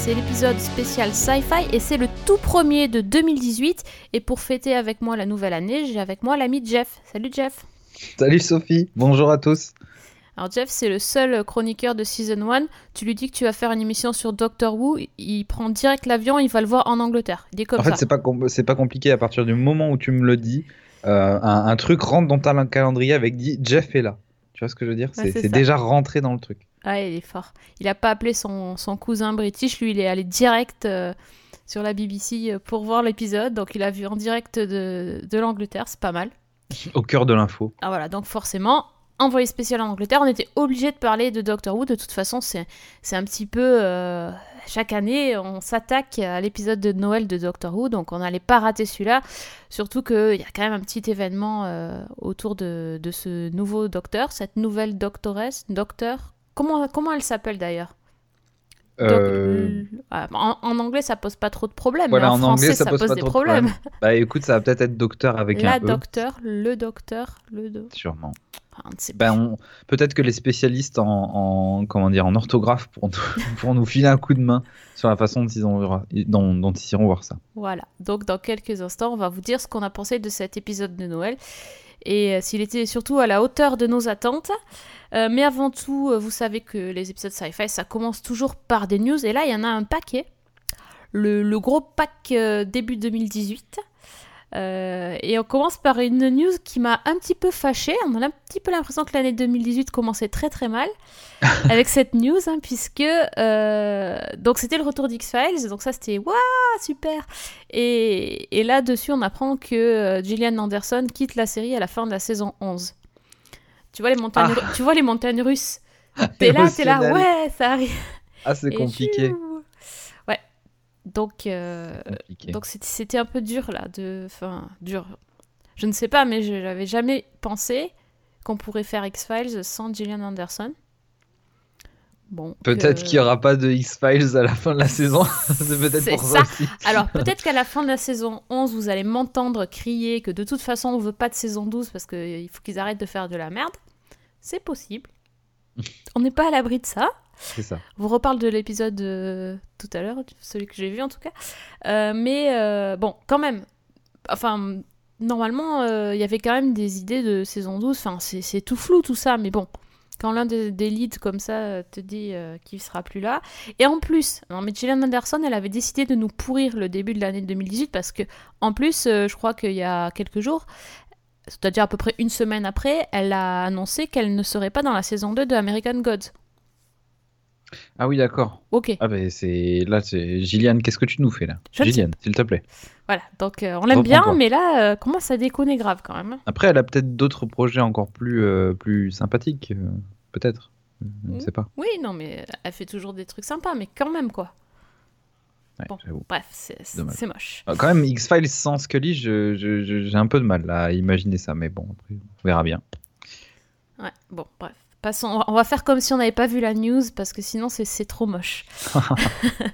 Season 1, c'est l'épisode spécial Sci-Fi et c'est le tout premier de 2018. Et pour fêter avec moi la nouvelle année, j'ai avec moi l'ami Jeff. Salut Jeff. Salut Sophie, bonjour à tous. Alors Jeff, c'est le seul chroniqueur de Season 1. Tu lui dis que tu vas faire une émission sur Doctor Who, il prend direct l'avion, il va le voir en Angleterre. Il est comme en fait, c'est pas, pas compliqué à partir du moment où tu me le dis. Euh, un, truc rentre dans ta calendrier avec dit Jeff est là. Tu vois ce que je veux dire? C'est déjà rentré dans le truc. Ah, il est fort. Il a pas appelé son, son cousin british, lui il est allé direct euh, sur la BBC euh, pour voir l'épisode, donc il a vu en direct de, de l'Angleterre, c'est pas mal. Au cœur de l'info. Ah voilà, donc forcément, envoyé spécial en Angleterre, on était obligé de parler de Doctor Who. De toute façon, c'est un petit peu. Euh, chaque année, on s'attaque à l'épisode de Noël de Doctor Who, donc on n'allait pas rater celui-là. Surtout qu'il y a quand même un petit événement euh, autour de, de, ce nouveau docteur, cette nouvelle doctoresse, docteur. Comment, comment elle s'appelle d'ailleurs euh, en, anglais, ça pose pas trop de problèmes. Voilà, en, français, ça, pose, des problèmes. Bah écoute, ça va peut-être être docteur avec La un e. docteur, le docteur, le docteur. Sûrement. Ben, peut-être que les spécialistes en, comment dire, en orthographe pourront nous, nous filer un coup de main sur la façon dont ils, ont, dont, dont ils iront voir ça. Voilà, donc dans quelques instants, on va vous dire ce qu'on a pensé de cet épisode de Noël et euh, s'il était surtout à la hauteur de nos attentes. Euh, mais avant tout, euh, vous savez que les épisodes sci-fi, ça commence toujours par des news et là, il y en a un paquet. Le, le gros pack début 2018. Euh, et on commence par une news qui m'a un petit peu fâchée. On a un petit peu l'impression que l'année 2018 commençait très très mal avec cette news, hein, puisque euh, donc c'était le retour d'X-Files, donc ça c'était waouh super. Et, et là-dessus, on apprend que euh, Gillian Anderson quitte la série à la fin de la saison 11. Tu vois les montagnes, ah. tu vois les montagnes russes. T'es là, t'es là, ouais, ça arrive. Ah, c'est compliqué. Donc, euh, donc c'était un peu dur là, de, enfin dur. Je ne sais pas, mais je n'avais jamais pensé qu'on pourrait faire X Files sans Gillian Anderson. Bon, peut-être qu'il n'y aura pas de X-Files à la fin de la saison. c'est peut-être pour ça. aussi. Alors, peut-être qu'à la fin de la saison 11, vous allez m'entendre crier que de toute façon, on veut pas de saison 12 parce qu'il faut qu'ils arrêtent de faire de la merde. C'est possible. on n'est pas à l'abri de ça. Ça. vous reparle de l'épisode euh, tout à l'heure, celui que j'ai vu en tout cas. Euh, mais euh, bon, quand même. Enfin, normalement, il y avait quand même des idées de saison 12. Enfin, c'est tout flou tout ça, mais bon. Quand l'un des, leads comme ça te dit qu'il sera plus là. Et en plus, non, mais Gillian Anderson, elle avait décidé de nous pourrir le début de l'année 2018 parce que, en plus, je crois qu'il y a quelques jours, c'est-à-dire à peu près une semaine après, elle a annoncé qu'elle ne serait pas dans la saison 2 de American Gods. Ah oui, d'accord. Ok. Ah ben c'est là, c'est Gillian. Qu'est-ce que tu nous fais là? Gillian, s'il te plaît. Voilà. Donc euh, on l'aime bien, mais là, euh, comment ça déconne grave quand même. Après, elle a peut-être d'autres projets encore plus euh, plus sympathiques, peut-être. Je ne mmh. sais pas. Oui, non, mais elle fait toujours des trucs sympas, mais quand même quoi. bon, bref, c'est moche. quand même, X-Files sans Scully, j'ai un peu de mal à imaginer ça, mais bon, après, on verra bien. Ouais, bon, bref. Passons, on va faire comme si on n'avait pas vu la news parce que sinon c'est trop moche.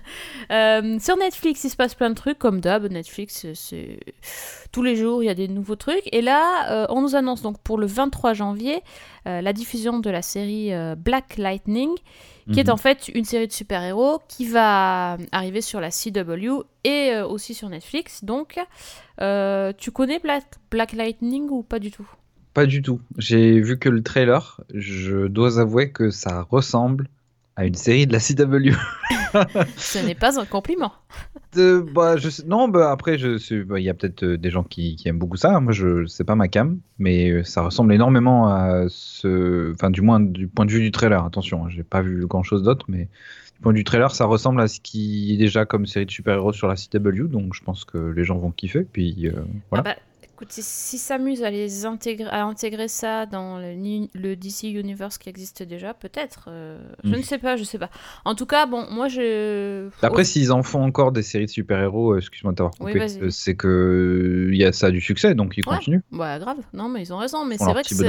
Euh, sur Netflix, il se passe plein de trucs comme d'hab. Netflix, c'est tous les jours il y a des nouveaux trucs. Et là, euh, on nous annonce donc pour le 23 janvier euh, la diffusion de la série Black Lightning, qui est mhm. en fait une série de super-héros qui va arriver sur la CW et aussi sur Netflix. Donc, tu connais Black, Black Lightning ou pas du tout? Pas du tout. J'ai vu que le trailer. Je dois avouer que ça ressemble à une série de la CW. Ce n'est pas un compliment. bah, je non, bah, après, il bah, y a peut-être euh, des gens qui, aiment beaucoup ça. Moi, je c'est pas ma cam, mais euh, ça ressemble énormément à ce, enfin, du moins du point de vue du trailer. Attention, hein, j'ai pas vu grand chose d'autre, mais du point de vue du trailer, ça ressemble à ce qui est déjà comme série de super-héros sur la CW, donc je pense que les gens vont kiffer. Puis euh, voilà. Ah bah, Écoute, s'ils s'amusent à, les intégrer, à intégrer ça dans le, DC Universe qui existe déjà, peut-être. Euh, je ne sais pas, je sais pas. En tout cas, bon, moi je. Après, s'ils en font encore des séries de super-héros, euh, excuse-moi de t'avoir coupé, euh, c'est que y a ça a du succès, donc ils continuent. Ouais, grave. Non, mais ils ont raison. Mais c'est vrai que c'est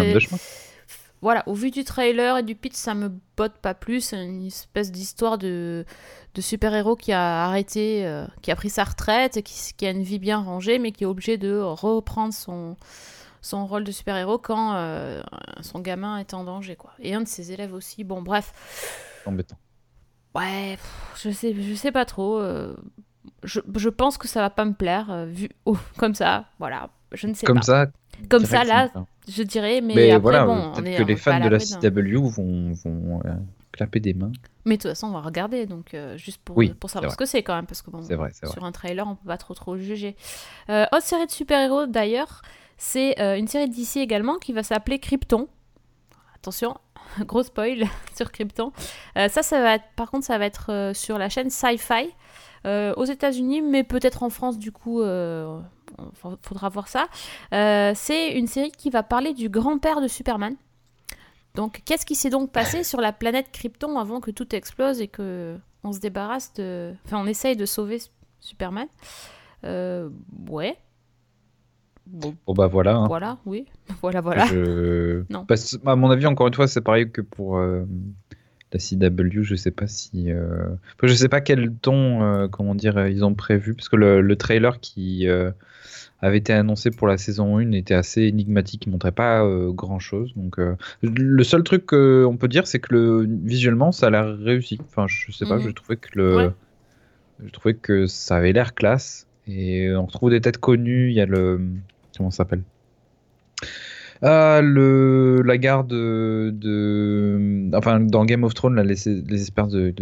voilà, au vu du trailer et du pitch, ça me botte pas plus. Une espèce d'histoire de, de super-héros qui a arrêté, euh, qui a pris sa retraite, qui, qui, a une vie bien rangée, mais qui est obligé de reprendre son, son rôle de super-héros quand euh, son gamin est en danger. Quoi. Et un de ses élèves aussi. Bon, bref. Embêtant. Ouais, je sais, je sais pas trop. Je, je, pense que ça va pas me plaire, vu oh, comme ça, voilà. Je ne sais comme pas. Ça, comme ça, là, je dirais, mais, après, voilà, bon, peut-être que les fans de la CW vont, vont clapper des mains. Mais de toute façon, on va regarder, donc juste pour, pour savoir ce que c'est quand même, parce que bon, vrai, sur vrai. un trailer, on peut pas trop trop juger. Euh, autre série de super-héros d'ailleurs, c'est une série d'ici également qui va s'appeler Krypton. Attention, gros spoil sur Krypton. Euh, ça, ça va être, par contre, ça va être euh, sur la chaîne Sci-Fi euh, aux États-Unis, mais peut-être en France, du coup, faudra voir ça. c'est une série qui va parler du grand-père de Superman. Donc, qu'est-ce qui s'est donc passé sur la planète Krypton avant que tout explose et que on se débarrasse de. Enfin, on essaye de sauver Superman? ouais. Bon, bah voilà. Hein. Voilà, oui. Voilà, voilà. Non. Parce, à mon avis, encore une fois, c'est pareil que pour euh, la CW. Je sais pas si. Euh... je sais pas quel ton, euh, comment dire, ils ont prévu. Parce que le, trailer qui euh, avait été annoncé pour la saison 1 était assez énigmatique. Il montrait pas grand chose. Donc, le seul truc qu'on peut dire, c'est que le, visuellement, ça a l'air réussi. Enfin, je sais pas, mhm. je trouvais que le. Je trouvais que ça avait l'air classe. Et on retrouve des têtes connues. Il y a le comment ça s'appelle? Ah, le, la garde de, Enfin, dans Game of Thrones, là, les, les espèces de.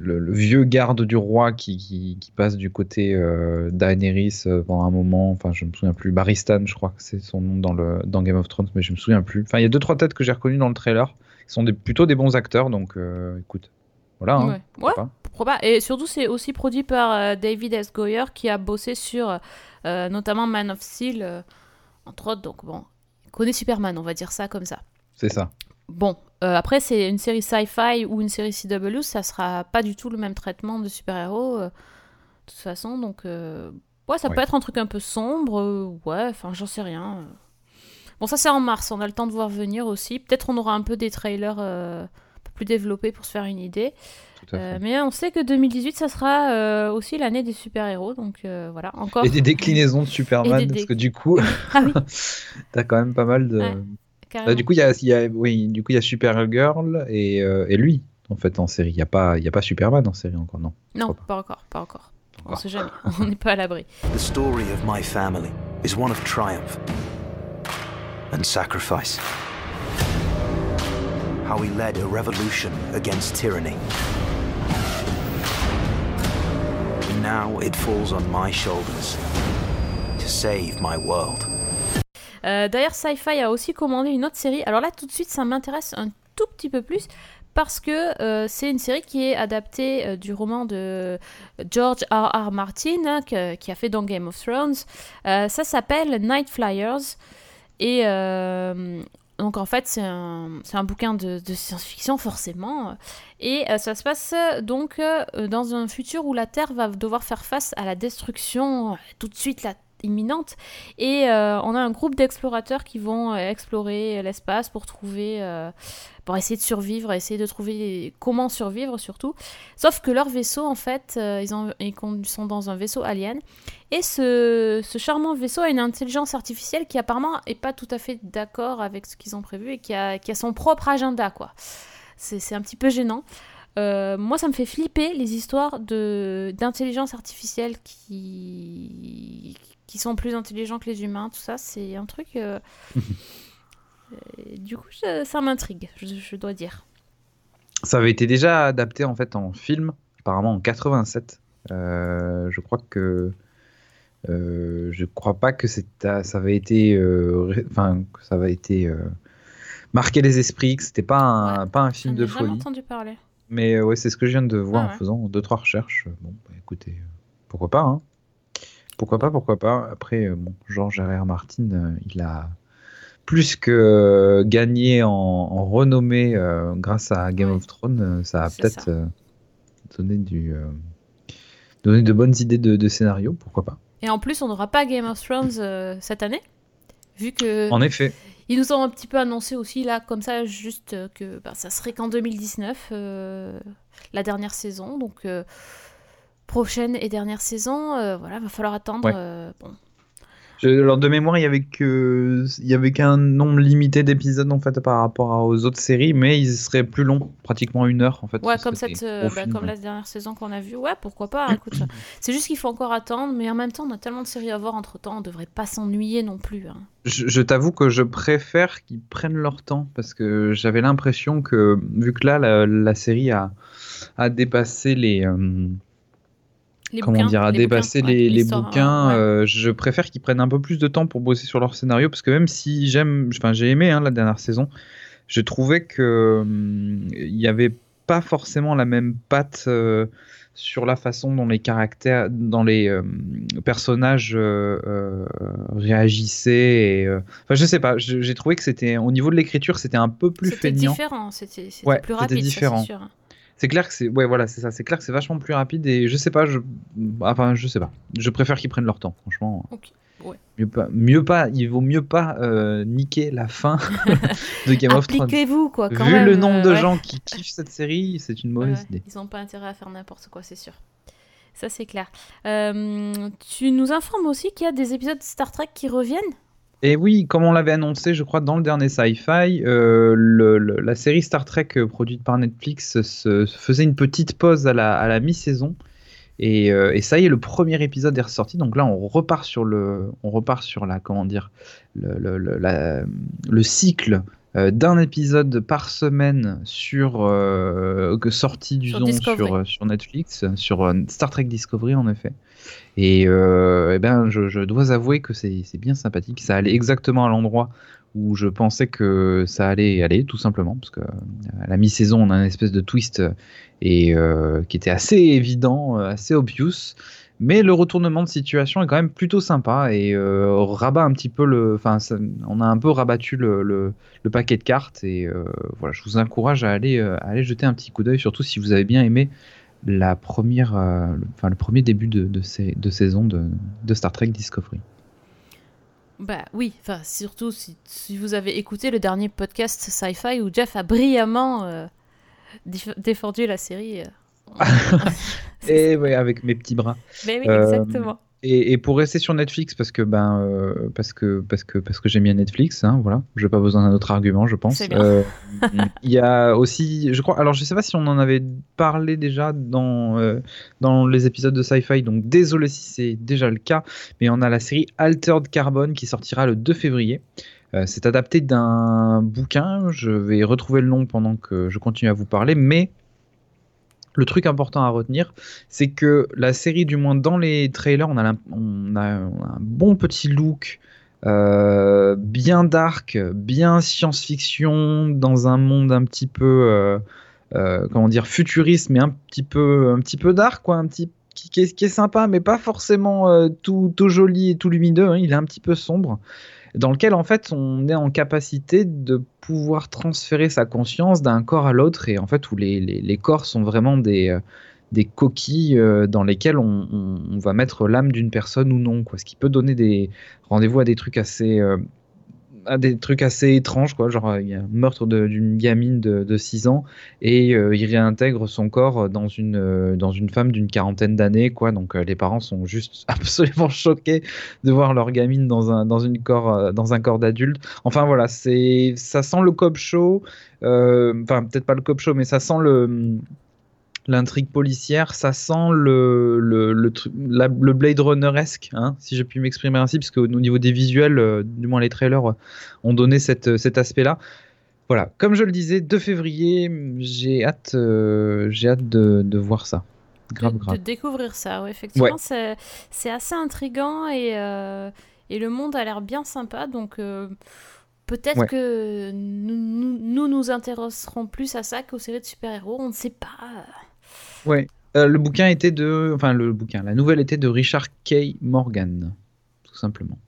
le, vieux garde du roi qui, qui, passe du côté euh, Daenerys euh, pendant un moment. Enfin, je me souviens plus. Baristan, je crois que c'est son nom dans, le, dans Game of Thrones, mais je me souviens plus. Enfin, il y a deux, trois têtes que j'ai reconnues dans le trailer qui sont des, plutôt des bons acteurs, donc euh, écoute. Voilà. Hein, ouais, ouais Et surtout, c'est aussi produit par euh, David S. Goyer qui a bossé sur notamment Man of Steel entre autres. Donc bon, connaît Superman, on va dire ça comme ça. C'est ça. Bon, euh, après, c'est une série sci-fi ou une série CW, ça sera pas du tout le même traitement de super-héros, euh, de toute façon. Donc, euh, ouais, ça peut être un truc un peu sombre, ouais, enfin, j'en sais rien. Bon, ça, c'est en mars, on a le temps de voir venir aussi. Peut-être on aura un peu des trailers plus développés pour se faire une idée. Euh, mais on sait que 2018, ça sera euh, aussi l'année des super-héros. Donc euh, voilà, encore. Et des déclinaisons de Superman, parce que du coup, ah, oui. t'as quand même pas mal de. Bah, du coup, il y a, y a, oui, du coup, il y a Supergirl et, et lui, en fait, en série. Il n'y a, pas, y a pas Superman en série encore, non Non, pas, encore, pas encore. On sait jamais, on n'est pas à l'abri. The story of my family is one of triumph and sacrifice. How we led a revolution against tyranny. now it falls on my shoulders to save my world. Euh, D'ailleurs, Sci-Fi a aussi commandé une autre série. Alors là, tout de suite, ça m'intéresse un tout petit peu plus parce que euh, c'est une série qui est adaptée euh, du roman de George R. R. Martin, hein, qui a fait dans Game of Thrones. Ça s'appelle Night Flyers. Et donc en fait, c'est un, un, bouquin de, science-fiction forcément. Et euh, ça se passe donc euh, dans un futur où la Terre va devoir faire face à la destruction tout de suite imminente. Et euh, on a un groupe d'explorateurs qui vont explorer l'espace pour trouver pour essayer de survivre, essayer de trouver comment survivre surtout. Sauf que leur vaisseau, en fait, euh, ils, ont, ils, sont dans un vaisseau alien. Et ce, charmant vaisseau a une intelligence artificielle qui apparemment est pas tout à fait d'accord avec ce qu'ils ont prévu et qui a, son propre agenda, quoi. C'est un petit peu gênant. Euh, moi, ça me fait flipper les histoires d'intelligence artificielle qui, qui sont plus intelligents que les humains, tout ça. C'est un truc. Euh, du coup, ça m'intrigue, je, dois dire. Ça avait été déjà adapté en fait en film, apparemment en 87. Euh, je crois que euh, je crois pas que ça avait été, euh, enfin que ça avait été marqué les esprits, que c'était pas un pas un film de folie. entendu parler. Mais ouais, c'est ce que je viens de voir ah en faisant deux trois recherches. Bon, bah, écoutez, pourquoi pas hein Pourquoi pas, pourquoi pas. Après, bon, George R. Martin, il a plus que euh, gagner en, renommée euh, grâce à Game of Thrones, euh, ça a peut-être donné du donné de bonnes idées de, scénario, pourquoi pas. Et en plus, on n'aura pas Game of Thrones cette année, vu que. En effet. Ils nous ont un petit peu annoncé aussi là, comme ça, juste que bah, ça serait qu'en 2019, la dernière saison, donc prochaine et dernière saison, voilà, va falloir attendre. Bon, Je- alors de mémoire, il y avait que il y avait qu'un nombre limité d'épisodes en fait par rapport aux autres séries, mais ils seraient plus longs, pratiquement une heure en fait. Ouais, comme cette, euh, bah, comme la dernière saison qu'on a vue. Ouais, pourquoi pas. Écoute, c'est juste qu'il faut encore attendre, mais en même temps, on a tellement de séries à voir entre temps, on devrait pas s'ennuyer non plus. hein. Je, je t'avoue que je préfère qu'ils prennent leur temps parce que j'avais l'impression que vu que là la, la série a a dépassé les euh, Les comment bouquins, dire, à les dépasser bouquins, les, bouquins. ouais. euh, je préfère qu'ils prennent un peu plus de temps pour bosser sur leur scénario parce que même si j'aime, enfin j'ai aimé hein, la dernière saison, je trouvais que hum, il n'y avait pas forcément la même patte euh, sur la façon dont les caractères, dans les euh, personnages réagissaient. Et, Enfin, je sais pas, j'ai trouvé que c'était au niveau de l'écriture, c'était un peu plus C'était feignant. différent, c'était c'était Ouais, plus c'était rapide, ça, différent. sûr. C'est clair que c'est ouais voilà c'est ça c'est clair que c'est vachement plus rapide et je sais pas je enfin je sais pas je préfère qu'ils prennent leur temps franchement Ok, ouais. mieux pas mieux pas il vaut mieux pas euh, niquer la fin de Game of Thrones Appliquez-vous, quoi, quand vu même. le nombre euh, de ouais. gens qui kiffent cette série c'est une mauvaise idée Ils n'ont pas intérêt à faire n'importe quoi, c'est sûr. Ça, c'est clair. Euh, tu nous informes aussi qu'il y a des épisodes de Star Trek qui reviennent? Et oui comme on l'avait annoncé je crois dans le dernier Sci-Fi euh, le- le- la série Star Trek euh, produite par Netflix se, se faisait une petite pause à la, à la mi-saison Et, euh, et ça y est, le premier épisode est ressorti. Donc là, on repart sur le, on repart sur la, comment dire, le, la- cycle d'un épisode par semaine sur euh, que sorti Sur Discovery. sur, sur Netflix, sur Star Trek Discovery en effet. Et, euh, eh ben, je, dois avouer que c'est bien sympathique. Ça allait exactement à l'endroit où je pensais que ça allait aller, tout simplement, parce que à la mi-saison, on a une espèce de twist euh, et euh, qui était assez évident, euh, assez obvious. Mais le retournement de situation est quand même plutôt sympa et euh, rabat un petit peu le. Enfin, on a un peu rabattu le, paquet de cartes et euh, voilà, je vous encourage à aller, euh, à aller jeter un petit coup d'œil, surtout si vous avez bien aimé la première, euh, le, enfin, le premier début de, de, sais- de saison de, de Star Trek Discovery. Bah oui, enfin surtout si, si vous avez écouté le dernier podcast Sci-Fi où Jeff a brillamment euh, défendu la série. euh. Et ouais, avec mes petits bras. Mais oui, Euh, exactement. Et, et pour rester sur Netflix, parce que ben euh, parce que parce que parce que j'aime bien Netflix, hein, voilà, j'ai pas besoin d'un autre argument, je pense. Euh, Il y a aussi, je crois, alors je sais pas si on en avait parlé déjà dans euh, dans les épisodes de Sci-Fi, donc désolé si c'est déjà le cas, mais on a la série Altered Carbon qui sortira le 2 février. Euh, c'est adapté d'un bouquin, je vais retrouver le nom pendant que je continue à vous parler, mais le truc important à retenir, c'est que la série, du moins dans les trailers, on a, un bon petit look, euh, bien dark, bien science-fiction, dans un monde un petit peu, euh, euh, comment dire, futuriste, mais un petit peu, un petit peu dark, quoi, un petit qui, est, sympa, mais pas forcément tout, tout joli et tout lumineux. hein, il est un petit peu sombre dans lequel en fait on est en capacité de pouvoir transférer sa conscience d'un corps à l'autre et en fait où les, corps sont vraiment des, euh, coquilles euh, dans lesquelles on va mettre l'âme d'une personne ou non quoi. Ce qui peut donner des rendez-vous à des trucs assez euh, à des trucs assez étranges quoi. Genre il y a un meurtre d'une gamine de, de 6 ans et euh, il réintègre son corps dans une euh, dans une femme d'une quarantaine d'années quoi. Donc euh, les parents sont juste absolument choqués de voir leur gamine dans un dans une corps dans un corps d'adulte. Enfin voilà c'est ça sent le cop show enfin peut-être pas le cop show mais ça sent le l'intrigue policière ça sent le le, le, la- le Blade Runner-esque hein, si j'ai pu m'exprimer ainsi parce qu'au au niveau des visuels euh, du moins les trailers euh, ont donné cette, cet aspect là voilà comme je le disais 2 février j'ai hâte euh, j'ai hâte de, de voir ça grave de, grave de découvrir ça, ouais, effectivement, Ouais. c'est, c'est assez intriguant et, euh, et le monde a l'air bien sympa, donc euh, peut-être Ouais. que nous, nous nous nous intéresserons plus à ça qu'aux séries de super-héros, on ne sait pas. Ouais. Euh, le bouquin était de. Enfin, le bouquin. La nouvelle était de Richard K. Morgan. Tout simplement.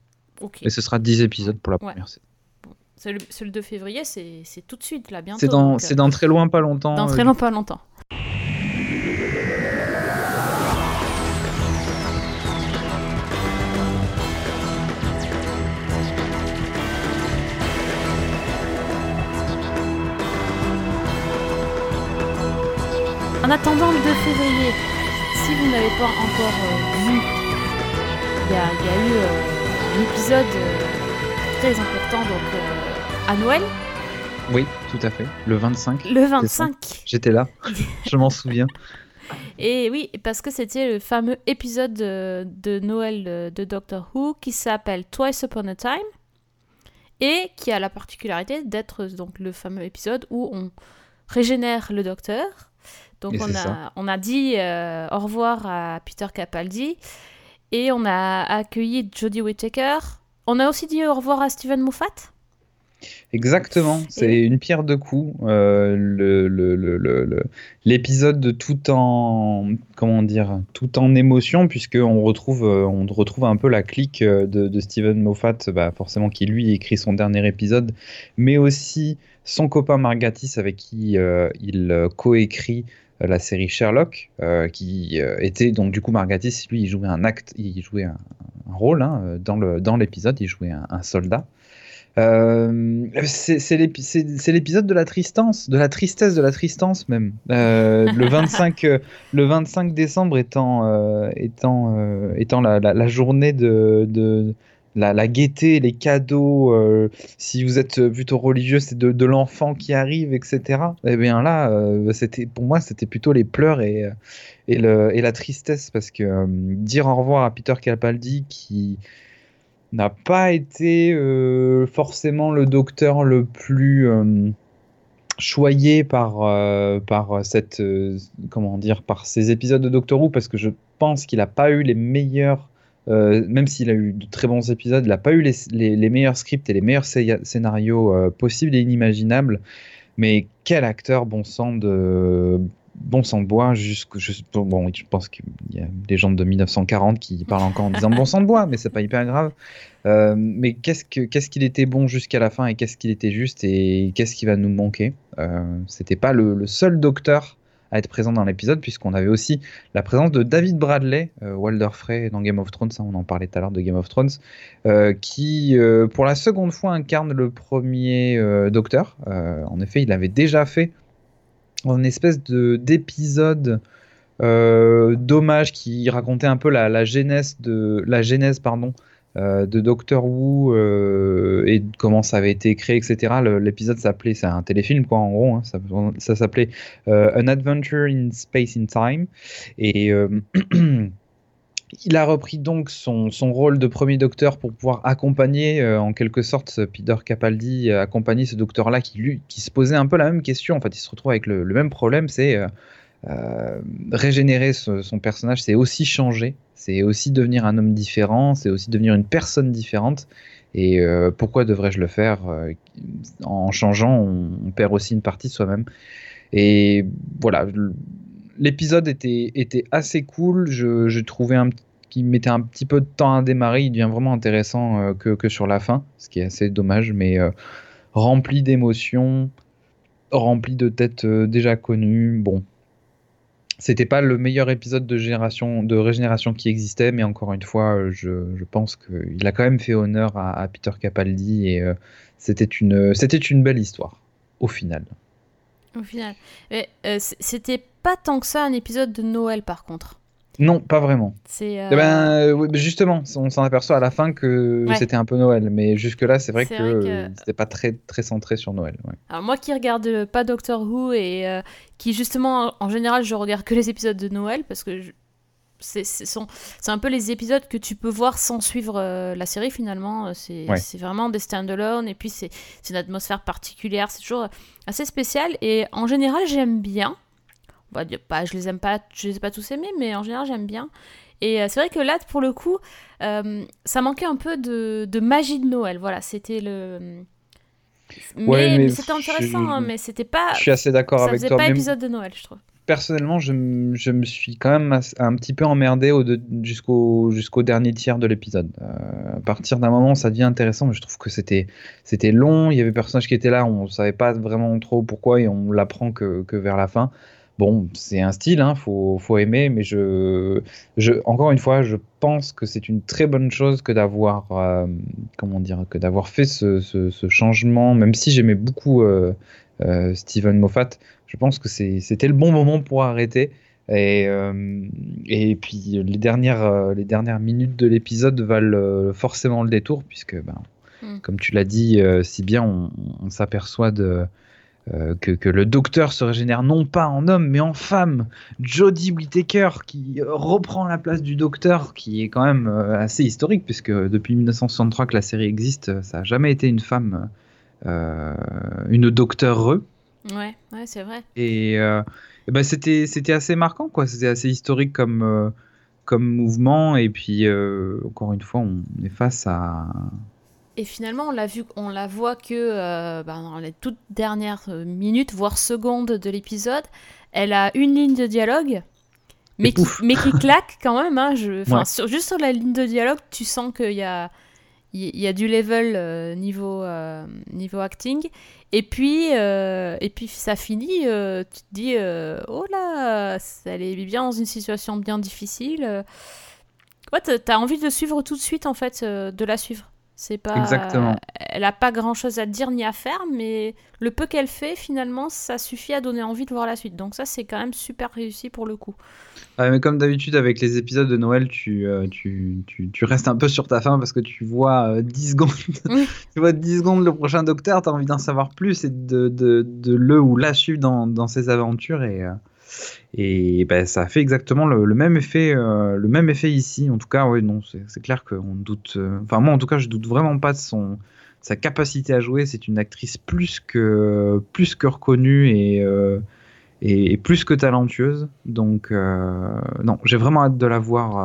Et ce sera 10 épisodes pour la Ouais. première saison. c'est le, c'est le 2 février, c'est, tout de suite, là, bientôt. C'est dans, donc, euh, dans très loin, pas longtemps. dans euh, très long, pas longtemps. Attendant le 2 février, si vous n'avez pas encore euh, vu, il y a, il y a eu euh, un épisode euh, très important donc à Noël. Oui, tout à fait. Le 25. Le 25. J'étais là. Je m'en souviens. Et oui, parce que c'était le fameux épisode de, de Noël de, de Doctor Who qui s'appelle Twice Upon a Time et qui a la particularité d'être donc le fameux épisode où on régénère le docteur. Donc on a, ça. on a dit euh, au revoir à Peter Capaldi et on a accueilli Jodie Whittaker. On a aussi dit au revoir à Steven Moffat. Exactement, c'est Et- une pierre deux coups. Euh, le- le- le- le- le- L'épisode de tout en comment dire, tout en émotion, puisque on retrouve, euh, on retrouve un peu la clique euh, de, de Steven Moffat, bah, forcément qui lui écrit son dernier épisode, mais aussi son copain Margatis avec qui euh, il coécrit la série Sherlock, euh, qui était donc du coup Margatis, lui il jouait un acte, il jouait un, un rôle hein, dans le dans l'épisode, il jouait un- un soldat. Euh, c'est c'est l'épi- c'est- c'est l'épisode de la tristesse, de la tristesse, de la tristesse même. Euh, le 25, euh, le 25 décembre étant euh, la, journée de, la, gaieté, les cadeaux. si vous êtes plutôt religieux, c'est de, l'enfant qui arrive, etc. Eh bien là, pour moi, c'était plutôt les pleurs et la tristesse parce que dire au revoir à Peter Capaldi qui n'a pas été euh, forcément le docteur le plus euh, choyé par, euh, par ces épisodes de Doctor Who parce que je pense qu'il n'a pas eu les meilleurs même s'il a eu de très bons épisodes, il n'a pas eu les, les- meilleurs scripts et les meilleurs scé- scénarios possibles et inimaginables. Mais quel acteur, bon sang de bon sang de bois, jusqu'au jus- bon, je pense qu'il y a des gens de 1940 qui parlent encore en disant bon sang de bois, mais c'est pas hyper grave. Euh, mais qu'est-ce que qu'est-ce qu'il était bon jusqu'à la fin et qu'est-ce qu'il était juste et qu'est-ce qui va nous manquer? Euh, C'était pas le, seul docteur à être présent dans l'épisode puisqu'on avait aussi la présence de David Bradley, euh, Walder Frey dans Game of Thrones, hein, on en parlait tout à l'heure de Game of Thrones, euh, qui euh, pour la seconde fois incarne le premier docteur. En effet, il avait déjà fait une espèce de d'épisode euh, d'hommage qui racontait un peu la, la genèse de la genèse pardon euh, de Doctor Who euh, et comment ça avait été créé etc l'épisode s'appelait c'est un téléfilm quoi en gros hein, ça, ça s'appelait euh, An Adventure in Space in Time. Et il a repris donc son, son rôle de premier docteur pour pouvoir accompagner euh, en quelque sorte Peter Capaldi, euh, accompagner ce docteur-là qui, qui se posait un peu la même question. En fait, il se retrouve avec le, même problème, c'est euh, régénérer son personnage, c'est aussi changer, c'est aussi devenir un homme différent, c'est aussi devenir une personne différente. Et pourquoi devrais-je le faire En changeant, on, on perd aussi une partie de soi-même. Et voilà, l'épisode était, était assez cool. Je, je trouvais un, qu'il mettait un petit peu de temps à démarrer. Il devient vraiment intéressant euh, que, sur la fin, ce qui est assez dommage, mais euh, rempli d'émotions, rempli de têtes euh, déjà connues. Bon, c'était pas le meilleur épisode de, génération, de régénération qui existait, mais encore une fois, je, pense qu'il a quand même fait honneur à, Peter Capaldi et c'était une, une belle histoire, au final. Au final. C'était pas tant que ça un épisode de Noël par contre. Non, pas vraiment. C'est. euh, Eh ben, euh, mais justement, on s'en aperçoit à la fin que Ouais. c'était un peu Noël, mais jusque-là, c'est vrai que euh, c'était pas très, très centré sur Noël. ouais. Alors moi qui regarde euh, pas Doctor Who et euh, qui justement en général je regarde que les épisodes de Noël parce que je- c'est un peu les épisodes que tu peux voir sans suivre euh, la série finalement. Euh, C'est Ouais. vraiment des stand-alone et puis c'est c'est une atmosphère particulière. C'est toujours assez spécial et en général j'aime bien. Pas, je les aime pas, je les ai pas tous aimés, mais en général j'aime bien. Et euh, c'est vrai que là, pour le coup, euh, ça manquait un peu de, de magie de Noël. Voilà, c'était le. Mais, Ouais, mais mais c'était je- intéressant, hein, mais c'était pas. Je suis assez d'accord ça avec faisait toi. pas mais épisode de Noël, je trouve. personnellement, je, me suis quand même un petit peu emmerdé jusqu'au jusqu'au dernier tiers de l'épisode. Euh, à partir d'un moment, ça devient intéressant, mais je trouve que c'était c'était long. Il y avait des personnages qui étaient là, on savait pas vraiment trop pourquoi et on l'apprend que, que vers la fin. Bon, c'est un style, hein, faut, faut aimer, mais je, je, encore une fois, je pense que c'est une très bonne chose que d'avoir, euh, comment dire, que d'avoir fait ce, ce, ce changement, même si j'aimais beaucoup euh, euh, Steven Moffat. Je pense que c'était le bon moment pour arrêter. Et, et puis les dernières, les dernières minutes de l'épisode valent forcément le détour, puisque, ben, Mm. comme tu l'as dit si bien, on, on s'aperçoit de, que, que, le docteur se régénère non pas en homme, mais en femme. Jodie Whittaker qui reprend la place du docteur, qui est quand même assez historique, puisque depuis 1963 que la série existe, ça n'a jamais été une femme, une docteur Ouais, ouais c'est vrai. Et et ben c'était c'était assez marquant quoi c'était assez historique comme euh, comme mouvement et puis euh, encore une fois on est face à et finalement on l'a vu on la voit que euh, ben, dans les toutes dernières minutes voire secondes de l'épisode elle a une ligne de dialogue mais qui, mais qui claque quand même hein, je, ouais. sur, juste sur la ligne de dialogue tu sens qu'il y a il y a du level euh, niveau, euh, niveau acting. Et puis, euh, et puis ça finit, tu te dis, oh là, elle est bien dans une situation bien difficile. Ouais, t'as envie de suivre tout de suite, en fait, de la suivre? C'est pas. Exactement. Elle a pas grand chose à dire ni à faire, mais le peu qu'elle fait, finalement, ça suffit à donner envie de voir la suite. Donc, ça, c'est quand même super réussi pour le coup. Ouais, mais comme d'habitude, avec les épisodes de Noël, tu, euh, tu, tu, tu, restes un peu sur ta faim parce que tu vois euh, 10 secondes. Oui. tu vois 10 secondes le prochain docteur, tu as envie d'en savoir plus et de, de, de, le ou la suivre dans, dans ses aventures. Et. Et ben, ça a fait exactement le, même effet, euh, le même effet ici. En tout cas, oui, non, c'est clair qu'on doute. euh, Enfin, moi, en tout cas, je doute vraiment pas de son, sa capacité à jouer. C'est une actrice plus que, plus que reconnue et, euh, et, plus que talentueuse. Donc, non, j'ai vraiment hâte de la voir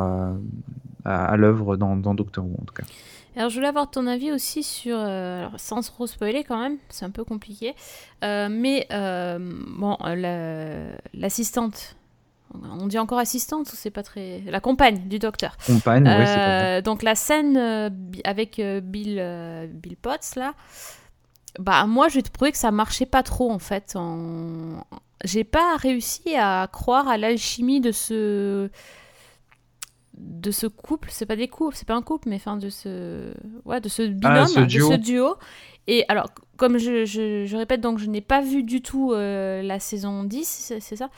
à, à l'œuvre dans, dans Doctor Who, en tout cas. Alors, je voulais avoir ton avis aussi sur, euh, alors, sans trop spoiler quand même, c'est un peu compliqué, euh, mais euh, bon, l'assistante, on dit encore assistante ou c'est pas très, la compagne du docteur? Compagne, oui, c'est pas donc la scène avec Bill, Bill Potts là, bah moi j'ai trouvé que ça marchait pas trop en fait. En... J'ai pas réussi à croire à l'alchimie de ce de ce couple, c'est pas des couples, c'est pas un couple, mais enfin de ce, ouais, de ce binôme, Ah, ce de duo. ce duo. Et alors, comme je, je, je répète, donc je n'ai pas vu du tout euh, la saison 10, c'est ça?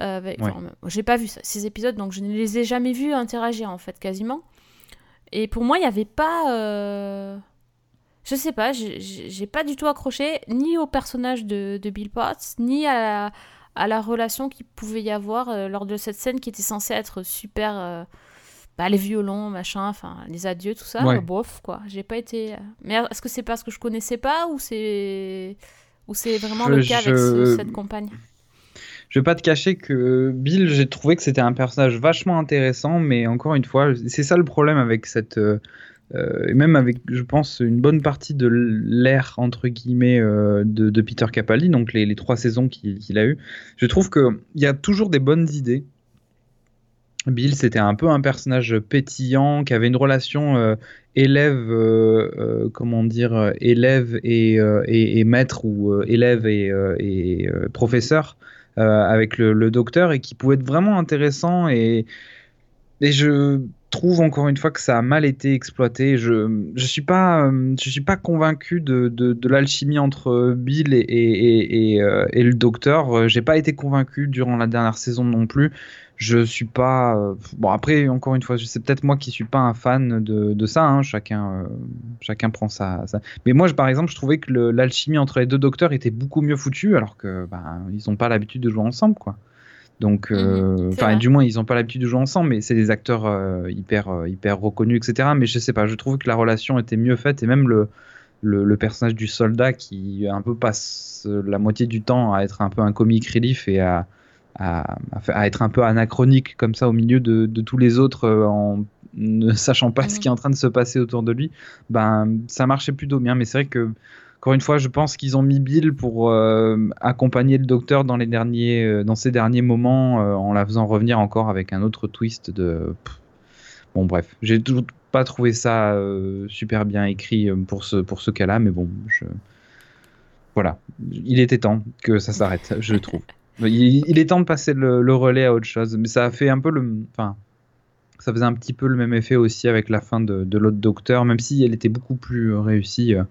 Euh, avec- Ouais. J'ai pas vu ça- ces épisodes, donc je ne les ai jamais vus interagir en fait, quasiment. Et pour moi, il n'y avait pas. euh, Je sais pas, j'ai pas du tout accroché ni au personnage de, de Bill Potts, ni à la, à la relation qu'il pouvait y avoir euh, lors de cette scène qui était censée être super. Bah, les violons, machin, enfin, les adieux, tout ça. Ouais. bof, quoi. J'ai pas été. euh, Mais est-ce que c'est parce que je connaissais pas ou c'est. Ou c'est vraiment Je- le cas avec ce- cette compagne? Je vais pas te cacher que Bill, j'ai trouvé que c'était un personnage vachement intéressant, mais encore une fois, c'est ça le problème avec cette. euh, euh, et même avec, je pense, une bonne partie de l'ère, entre guillemets, euh, de, de Peter Capaldi, donc les, les trois saisons qu'il qu'il a eues. Je trouve qu'il y a toujours des bonnes idées. Bill, c'était un peu un personnage pétillant, qui avait une relation euh, élève, euh, euh, comment dire, élève et, et, maître, ou élève et, et professeur avec le, docteur, et qui pouvait être vraiment intéressant. Et, et je trouve encore une fois que ça a mal été exploité. Je je suis pas je suis pas convaincu de, de, l'alchimie entre Bill et et, et, et, le docteur. J'ai pas été convaincu durant la dernière saison non plus. Je suis pas euh, bon après encore une fois c'est peut-être moi qui suis pas un fan de, de ça. Hein. Chacun euh, chacun prend ça, ça. Mais moi je, par exemple je trouvais que le- l'alchimie entre les deux docteurs était beaucoup mieux foutue alors que ben, ils ont pas l'habitude de jouer ensemble quoi. Donc, euh, Mhm, c'est enfin, du moins, ils n'ont pas l'habitude de jouer ensemble, mais c'est des acteurs euh, hyper, euh, hyper reconnus, etc. Mais je sais pas, je trouve que la relation était mieux faite et même le, le, le personnage du soldat qui un peu passe la moitié du temps à être un peu un comic relief et à, à, à être un peu anachronique comme ça au milieu de, de tous les autres euh, en ne sachant pas ce Mhm. qui est en train de se passer autour de lui, ben ça marchait plutôt bien. Mais c'est vrai que encore une fois, je pense qu'ils ont mis Bill pour euh, accompagner le docteur dans les derniers, euh, dans ces derniers moments, euh, en la faisant revenir encore avec un autre twist de. Bon, bref, j'ai toujours pas trouvé ça super bien écrit pour ce pour ce cas-là, mais bon, je. Voilà, il était temps que ça s'arrête, je trouve. Il, il est temps de passer le, le relais à autre chose, mais ça a fait un peu le, enfin, ça faisait un petit peu le même effet aussi avec la fin de, de l'autre docteur, même si elle était beaucoup plus réussie. euh,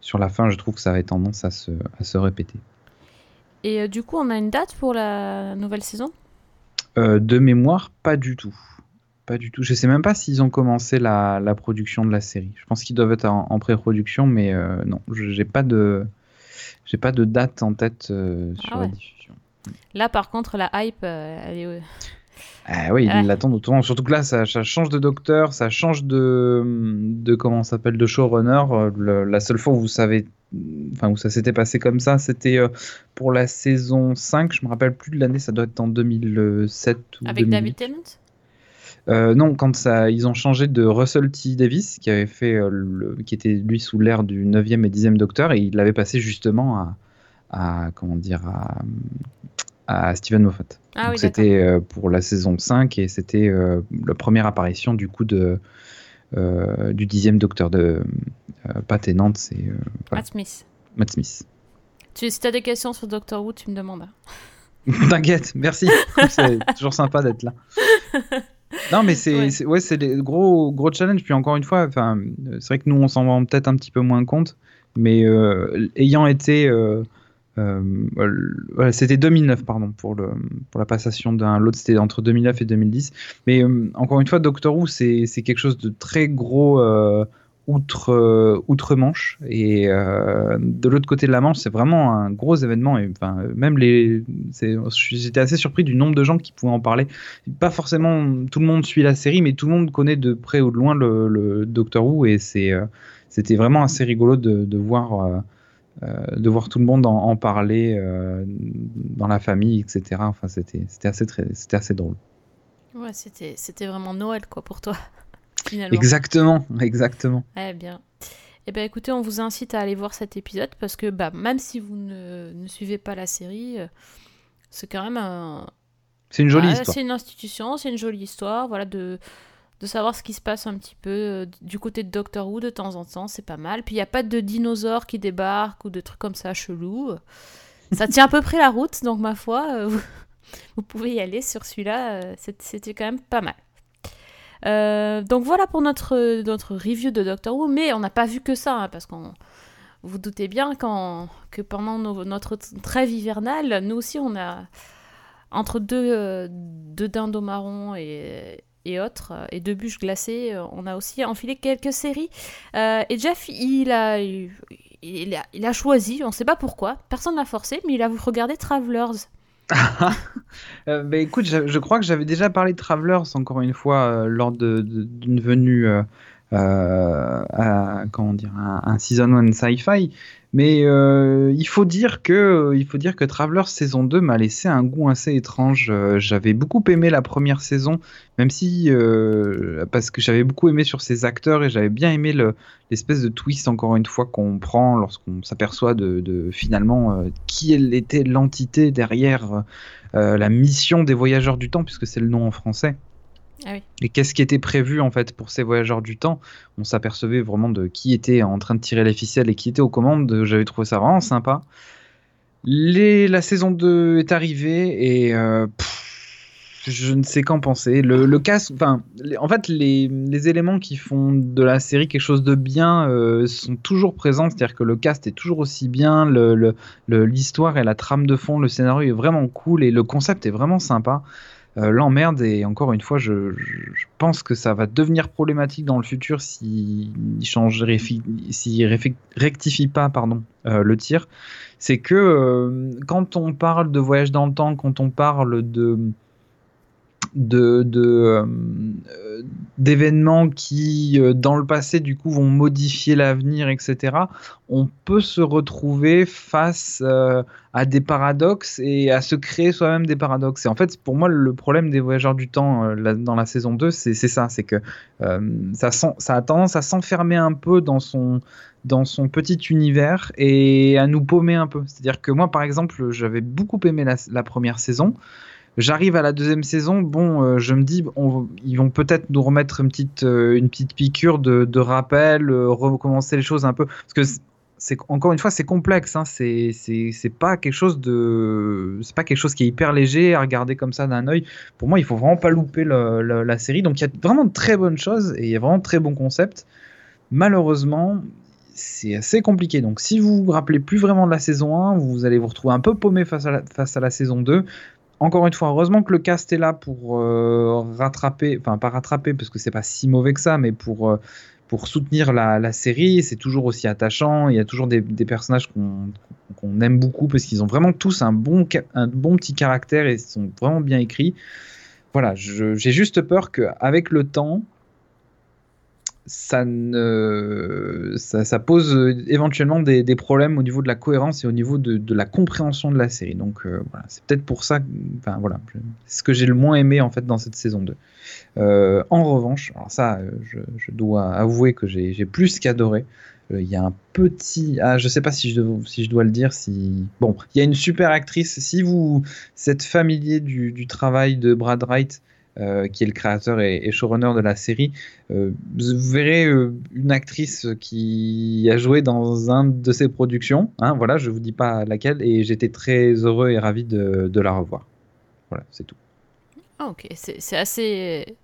sur la fin, je trouve que ça avait tendance à se, à se répéter. Et euh, du coup, on a une date pour la nouvelle saison? Euh, de mémoire, pas du tout. Pas du tout. Je sais même pas s'ils ont commencé la, la, production de la série. Je pense qu'ils doivent être en, pré-production, mais non, j'ai pas de j'ai pas de date en tête sur ah la diffusion. Là, par contre, la hype, elle est. Ah oui, ils l'attendent autour. Surtout que là, ça, ça, change de docteur, ça change de, de comment s'appelle, de showrunner. la seule fois où vous savez enfin où ça s'était passé comme ça, c'était euh, pour la saison 5, je me rappelle plus de l'année, ça doit être en 2007 ou Avec David Tennant? Euh, non, quand ça, ils ont changé de Russell T. Davis, qui avait fait, euh, le, qui était lui sous l'ère du 9e et 10e Docteur, et il l'avait passé justement à, à, comment dire, à, à Steven Moffat. Ah, oui, c'était pour la saison 5 et c'était la première apparition du coup de, du 10e Docteur de euh, pas Tennant, c'est. Euh, Matt Smith. Matt Smith. Tu, si tu as des questions sur Doctor Who, tu me demandes. T'inquiète, merci. c'est toujours sympa d'être là. Non, mais c'est ouais. c'est des gros gros challenges. Puis encore une fois, enfin, c'est vrai que nous on s'en rend peut-être un petit peu moins compte, mais euh, ayant été, c'était 2009 pardon pour le pour la passation d'un l'autre c'était entre 2009 et 2010. Mais encore une fois, Doctor Who c'est quelque chose de très gros outre, euh, outre-Manche. Et euh, de l'autre côté de la Manche, c'est vraiment un gros événement. Et enfin, même les, j'étais assez surpris du nombre de gens qui pouvaient en parler. Pas forcément tout le monde suit la série, mais tout le monde connaît de près ou de loin le, Doctor Who. Et c'est, euh, c'était vraiment assez rigolo de voir. De voir tout le monde en, parler dans la famille, etc. Enfin, c'était, assez, très, assez drôle. Ouais, c'était, c'était vraiment Noël, quoi, pour toi. Exactement, exactement. Eh bien. Eh bien, écoutez, on vous incite à aller voir cet épisode parce que bah, même si vous ne, ne suivez pas la série, euh, c'est quand même un. C'est une jolie histoire. C'est une institution, c'est une jolie histoire, voilà, de, de savoir ce qui se passe un petit peu euh, du côté de Doctor Who de temps en temps, c'est pas mal. Puis il n'y a pas de dinosaures qui débarquent ou de trucs comme ça chelous. Ça tient à peu près la route, donc ma foi, euh, vous, pouvez y aller sur celui-là, c'était quand même pas mal. Euh, donc voilà pour notre, notre review de Doctor Who, mais on n'a pas vu que ça, hein, parce qu'on vous doutez bien que pendant notre trêve hivernale, nous aussi on a entre deux, euh, deux dindos marrons et, et autres, et deux bûches glacées, on a aussi enfilé quelques séries. Euh, et Jeff, il a, il, a, il a choisi, on ne sait pas pourquoi, personne l'a forcé, mais il a regardé Travelers. euh, bah, écoute, je, crois que j'avais déjà parlé de Travelers encore une fois euh, lors d'une venue euh, euh, à comment dire, un, season 1 sci-fi. Mais euh, il faut dire que il faut dire que Travelers saison 2 m'a laissé un goût assez étrange. Euh, j'avais beaucoup aimé la première saison, même si euh, parce que j'avais beaucoup aimé sur ses acteurs et j'avais bien aimé l'espèce de twist encore une fois qu'on prend lorsqu'on s'aperçoit de, de, finalement qui était l'entité derrière la mission des voyageurs du temps puisque c'est le nom en français. Ah et qu'est-ce qui était prévu en fait pour ces voyageurs du temps? On s'apercevait vraiment de qui était en train de tirer les ficelles et qui était aux commandes. J'avais trouvé ça vraiment sympa. La saison 2 est arrivée et euh, je ne sais qu'en penser. Le, le en fait, les, éléments qui font de la série quelque chose de bien euh, sont toujours présents. C'est-à-dire que le cast est toujours aussi bien, l'histoire et la trame de fond, le scénario est vraiment cool et le concept est vraiment sympa. Euh, l'emmerde et encore une fois je, pense que ça va devenir problématique dans le futur s'il s'il rectifie pas pardon euh, le tir. C'est que euh, quand on parle de voyage dans le temps quand on parle de de, de d'événements qui dans le passé du coup vont modifier l'avenir etc on peut se retrouver face à des paradoxes et à se créer soi-même des paradoxes. Et en fait, pour moi, le problème des voyageurs du temps euh, dans la saison 2, c'est ça, c'est que euh, ça, ça a tendance à s'enfermer un peu dans son, dans son petit univers et à nous paumer un peu. C'est-à-dire que moi, par exemple, j'avais beaucoup aimé la, première saison. J'arrive à la deuxième saison, bon, euh, je me dis, ils vont peut-être nous remettre une petite, une petite piqûre de, rappel, recommencer les choses un peu. Parce que c'est encore une fois c'est complexe hein, c'est pas quelque chose de c'est pas quelque chose qui est hyper léger à regarder comme ça d'un œil. Pour moi il faut vraiment pas louper la série. Donc il y a vraiment de très bonnes choses et il y a vraiment de très bons concepts. Malheureusement c'est assez compliqué. Donc si vous vous rappelez plus vraiment de la saison 1 vous allez vous retrouver un peu paumé face à face à la saison 2 encore une fois, heureusement que le cast est là pour rattraper, enfin pas rattraper parce que c'est pas si mauvais que ça, mais pour pour soutenir la, série. C'est toujours aussi attachant. Il y a toujours des, personnages qu'on aime beaucoup parce qu'ils ont vraiment tous un bon, un bon petit caractère et sont vraiment bien écrits. Voilà, j'ai juste peur qu'avec le temps, ça, pose éventuellement des, problèmes au niveau de la cohérence et au niveau de, la compréhension de la série. Donc euh, voilà, c'est peut-être pour ça, enfin voilà, c'est ce que j'ai le moins aimé en fait dans cette saison 2. Euh, en revanche, alors ça, euh, je, dois avouer que j'ai plus qu'adoré. Il y a un petit, ah, je sais pas si je, si je dois le dire, si bon, il y a une super actrice. Si vous êtes familier du, du travail de Brad Wright, euh, qui est le créateur et, showrunner de la série. Euh, vous verrez euh, une actrice qui a joué dans un de ses productions. Hein, voilà, je vous dis pas laquelle, et j'étais très heureux et ravi de, de la revoir. Voilà, c'est tout. Ah, ok, c'est assez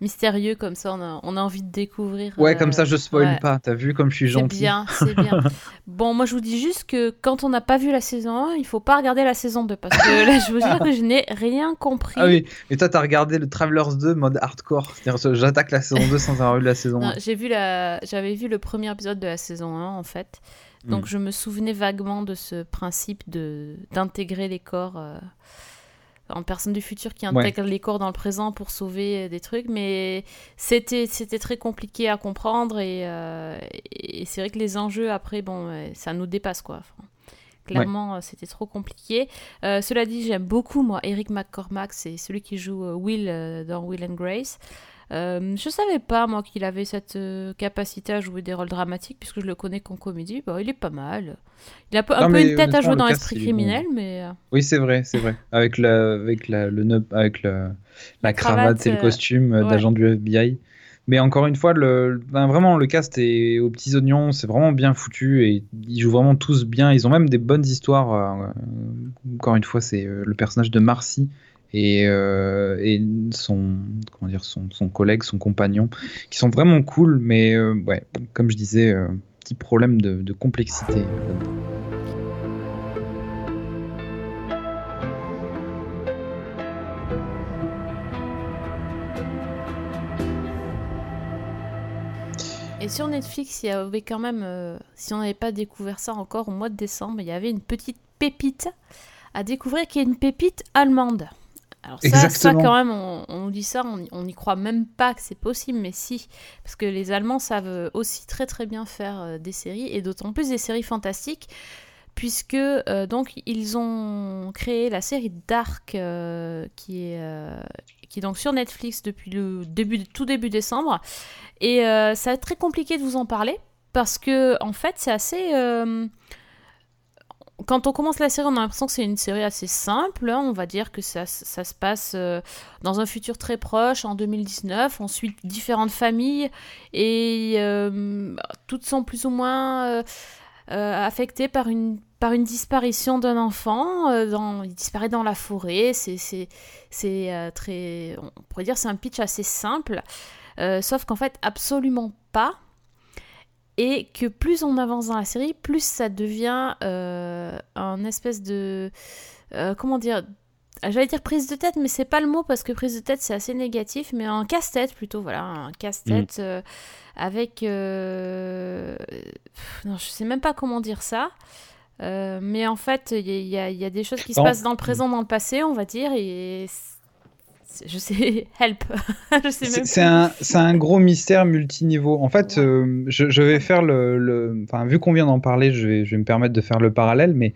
mystérieux comme ça, on a, on a envie de découvrir. Ouais, comme ça je euh, spoil pas, t'as vu comme je suis gentil. C'est bien, c'est bien. bon, moi je vous dis juste que quand on n'a pas vu la saison 1, il faut pas regarder la saison 2 parce que là je vous dis que je n'ai rien compris. Ah oui, et toi t'as regardé le Travelers 2 mode hardcore, c'est-à-dire j'attaque la saison 2 sans avoir vu la saison 1. J'ai vu la... J'avais vu le premier épisode de la saison 1 en fait, donc hmm. je me souvenais vaguement de ce principe de d'intégrer les corps. Euh, en personne du futur qui intègre les corps dans le présent pour sauver euh, des trucs, mais c'était c'était très compliqué à comprendre et, euh, et c'est vrai que les enjeux après bon ça nous dépasse quoi. clairement euh, c'était trop compliqué. cela dit j'aime beaucoup moi Eric McCormack c'est celui qui joue Will dans Will and Grace. Euh, je savais pas, moi, qu'il avait cette euh, capacité à jouer des rôles dramatiques, puisque je le connais qu'en comédie. Bah, il est pas mal. Il a un peu une tête à jouer dans l'esprit criminel, mais. Euh, oui, c'est vrai, c'est vrai. Avec, la, avec, la, le, avec la, la cravate, et le costume d'agent du FBI. Mais encore une fois, le, ben, vraiment, le cast est aux petits oignons, c'est vraiment bien foutu et ils jouent vraiment tous bien. Ils ont même des bonnes histoires. encore une fois, c'est le personnage de Marcy et, euh, et son, comment dire, son, collègue, son compagnon, qui sont vraiment cool, mais euh, ouais, comme je disais, euh, petit problème de, de complexité. Et sur Netflix, il y avait quand même, si on n'avait pas découvert ça encore au mois de décembre, il y avait une petite pépite à découvrir qui est une pépite allemande. Alors ça, ça, quand même, on, on dit ça, on n'y croit même pas que c'est possible, mais si, parce que les Allemands savent aussi très très bien faire euh, des séries, et d'autant plus des séries fantastiques, puisque euh, donc ils ont créé la série Dark, euh, qui est qui est donc sur Netflix depuis le début, tout début décembre, et ça va être très compliqué de vous en parler, parce que en fait c'est assez quand on commence la série, on a l'impression que c'est une série assez simple. Hein. On va dire que ça, se passe euh, dans un futur très proche, en 2019. On suit différentes familles et euh, toutes sont plus ou moins euh, affectées par une, par une disparition d'un enfant. Il disparaît dans la forêt. C'est très. On pourrait dire c'est un pitch assez simple. sauf qu'en fait, absolument pas et que plus on avance dans la série, plus ça devient euh, un espèce de... Euh, comment dire J'allais dire prise de tête, mais c'est pas le mot parce que prise de tête c'est assez négatif, mais un casse-tête plutôt, voilà, un casse-tête mm. euh, avec... non, je sais même pas comment dire ça. mais en fait, il y, y, a des choses qui se passent dans le présent, dans le passé, on va dire, et je sais, help. c'est un, un, gros mystère multiniveau. En fait, euh, je, vais faire le. Enfin, vu qu'on vient d'en parler, je vais, je vais, me permettre de faire le parallèle. Mais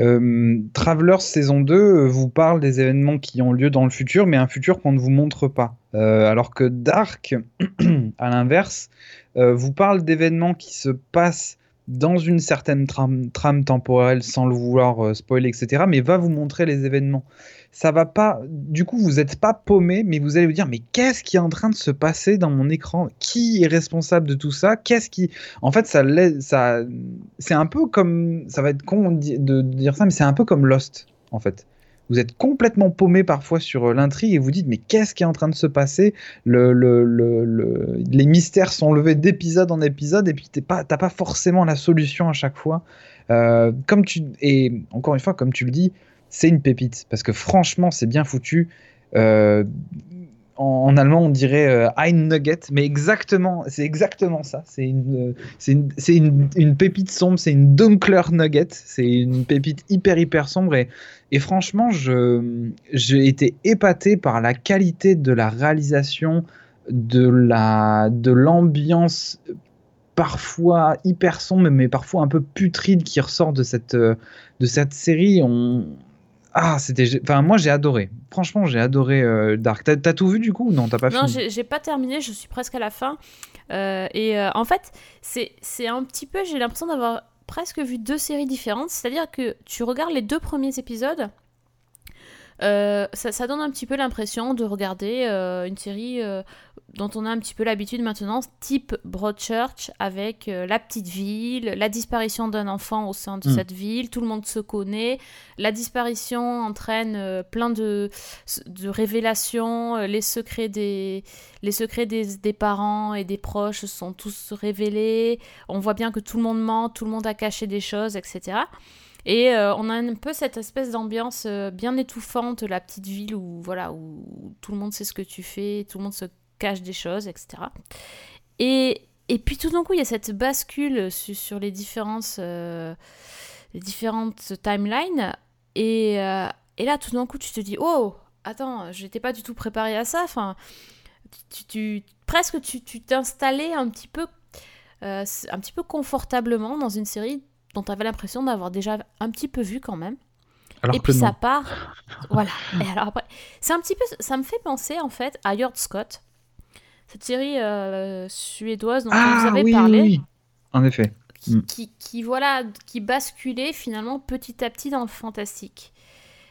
euh, Travelers saison 2 euh, vous parle des événements qui ont lieu dans le futur, mais un futur qu'on ne vous montre pas. Euh, alors que Dark, à l'inverse, vous parle d'événements qui se passent dans une certaine trame, trame temporelle sans le vouloir spoiler, etc., mais va vous montrer les événements ça va pas. Du coup, vous n'êtes pas paumé, mais vous allez vous dire mais qu'est-ce qui est en train de se passer dans mon écran? Qui est responsable de tout ça? Qu'est-ce qui En fait, ça, ça, c'est un peu comme ça va être con de dire ça, mais c'est un peu comme Lost en fait. Vous êtes complètement paumé parfois sur euh, l'intrigue et vous dites mais qu'est-ce qui est en train de se passer? Le, le, le, Les mystères sont levés d'épisode en épisode et puis t'as pas, pas forcément la solution à chaque fois. Euh, comme tu et encore une fois comme tu le dis, c'est une pépite parce que franchement, c'est bien foutu. Euh, en, allemand, on dirait euh, Ein Nugget, mais exactement, c'est exactement ça. C'est une, c'est une, une, une, pépite sombre, c'est une Dunkler Nugget, c'est une pépite hyper hyper sombre et, et franchement, j'ai été épaté par la qualité de la réalisation, de la, de l'ambiance parfois hyper sombre, mais parfois un peu putride qui ressort de cette, de cette série. Ah, c'était. Enfin, moi, j'ai adoré. Franchement, j'ai adoré euh, Dark. T'as tout vu du coup ou non T'as pas Non, j'ai pas terminé. Je suis presque à la fin. Euh, et euh, en fait, c'est un petit peu. J'ai l'impression d'avoir presque vu deux séries différentes. C'est-à-dire que tu regardes les deux premiers épisodes. Ça, ça, donne un petit peu l'impression de regarder une série dont on a un petit peu l'habitude maintenant, type Broadchurch, avec euh, la petite ville, la disparition d'un enfant au sein de mm. cette ville, tout le monde se connaît, la disparition entraîne euh, plein de, de révélations, euh, les secrets, des, les secrets des, des, parents et des proches sont tous révélés, on voit bien que tout le monde ment, tout le monde a caché des choses, etc. Et on a un peu cette espèce d'ambiance bien étouffante, la petite ville où voilà où tout le monde sait ce que tu fais, tout le monde se cache des choses, etc. Et, et puis tout d'un coup, il y a cette bascule sur, les, différentes, euh, les différentes timelines. Et, euh, et là, tout d'un coup, tu te dis, oh, attends, j'étais pas du tout préparé à ça. Enfin, tu, presque tu t'installais un petit peu, euh, un petit peu confortablement dans une série dont tu avais l'impression d'avoir déjà un petit peu vu quand même. et puis ça part. voilà. Et alors après, c'est un petit peu, ça me fait penser en fait à Yord Scott cette série euh, suédoise dont ah, vous avez oui, parlé. Oui, en effet. Mm. Qui, qui, voilà, qui basculait finalement petit à petit dans le fantastique.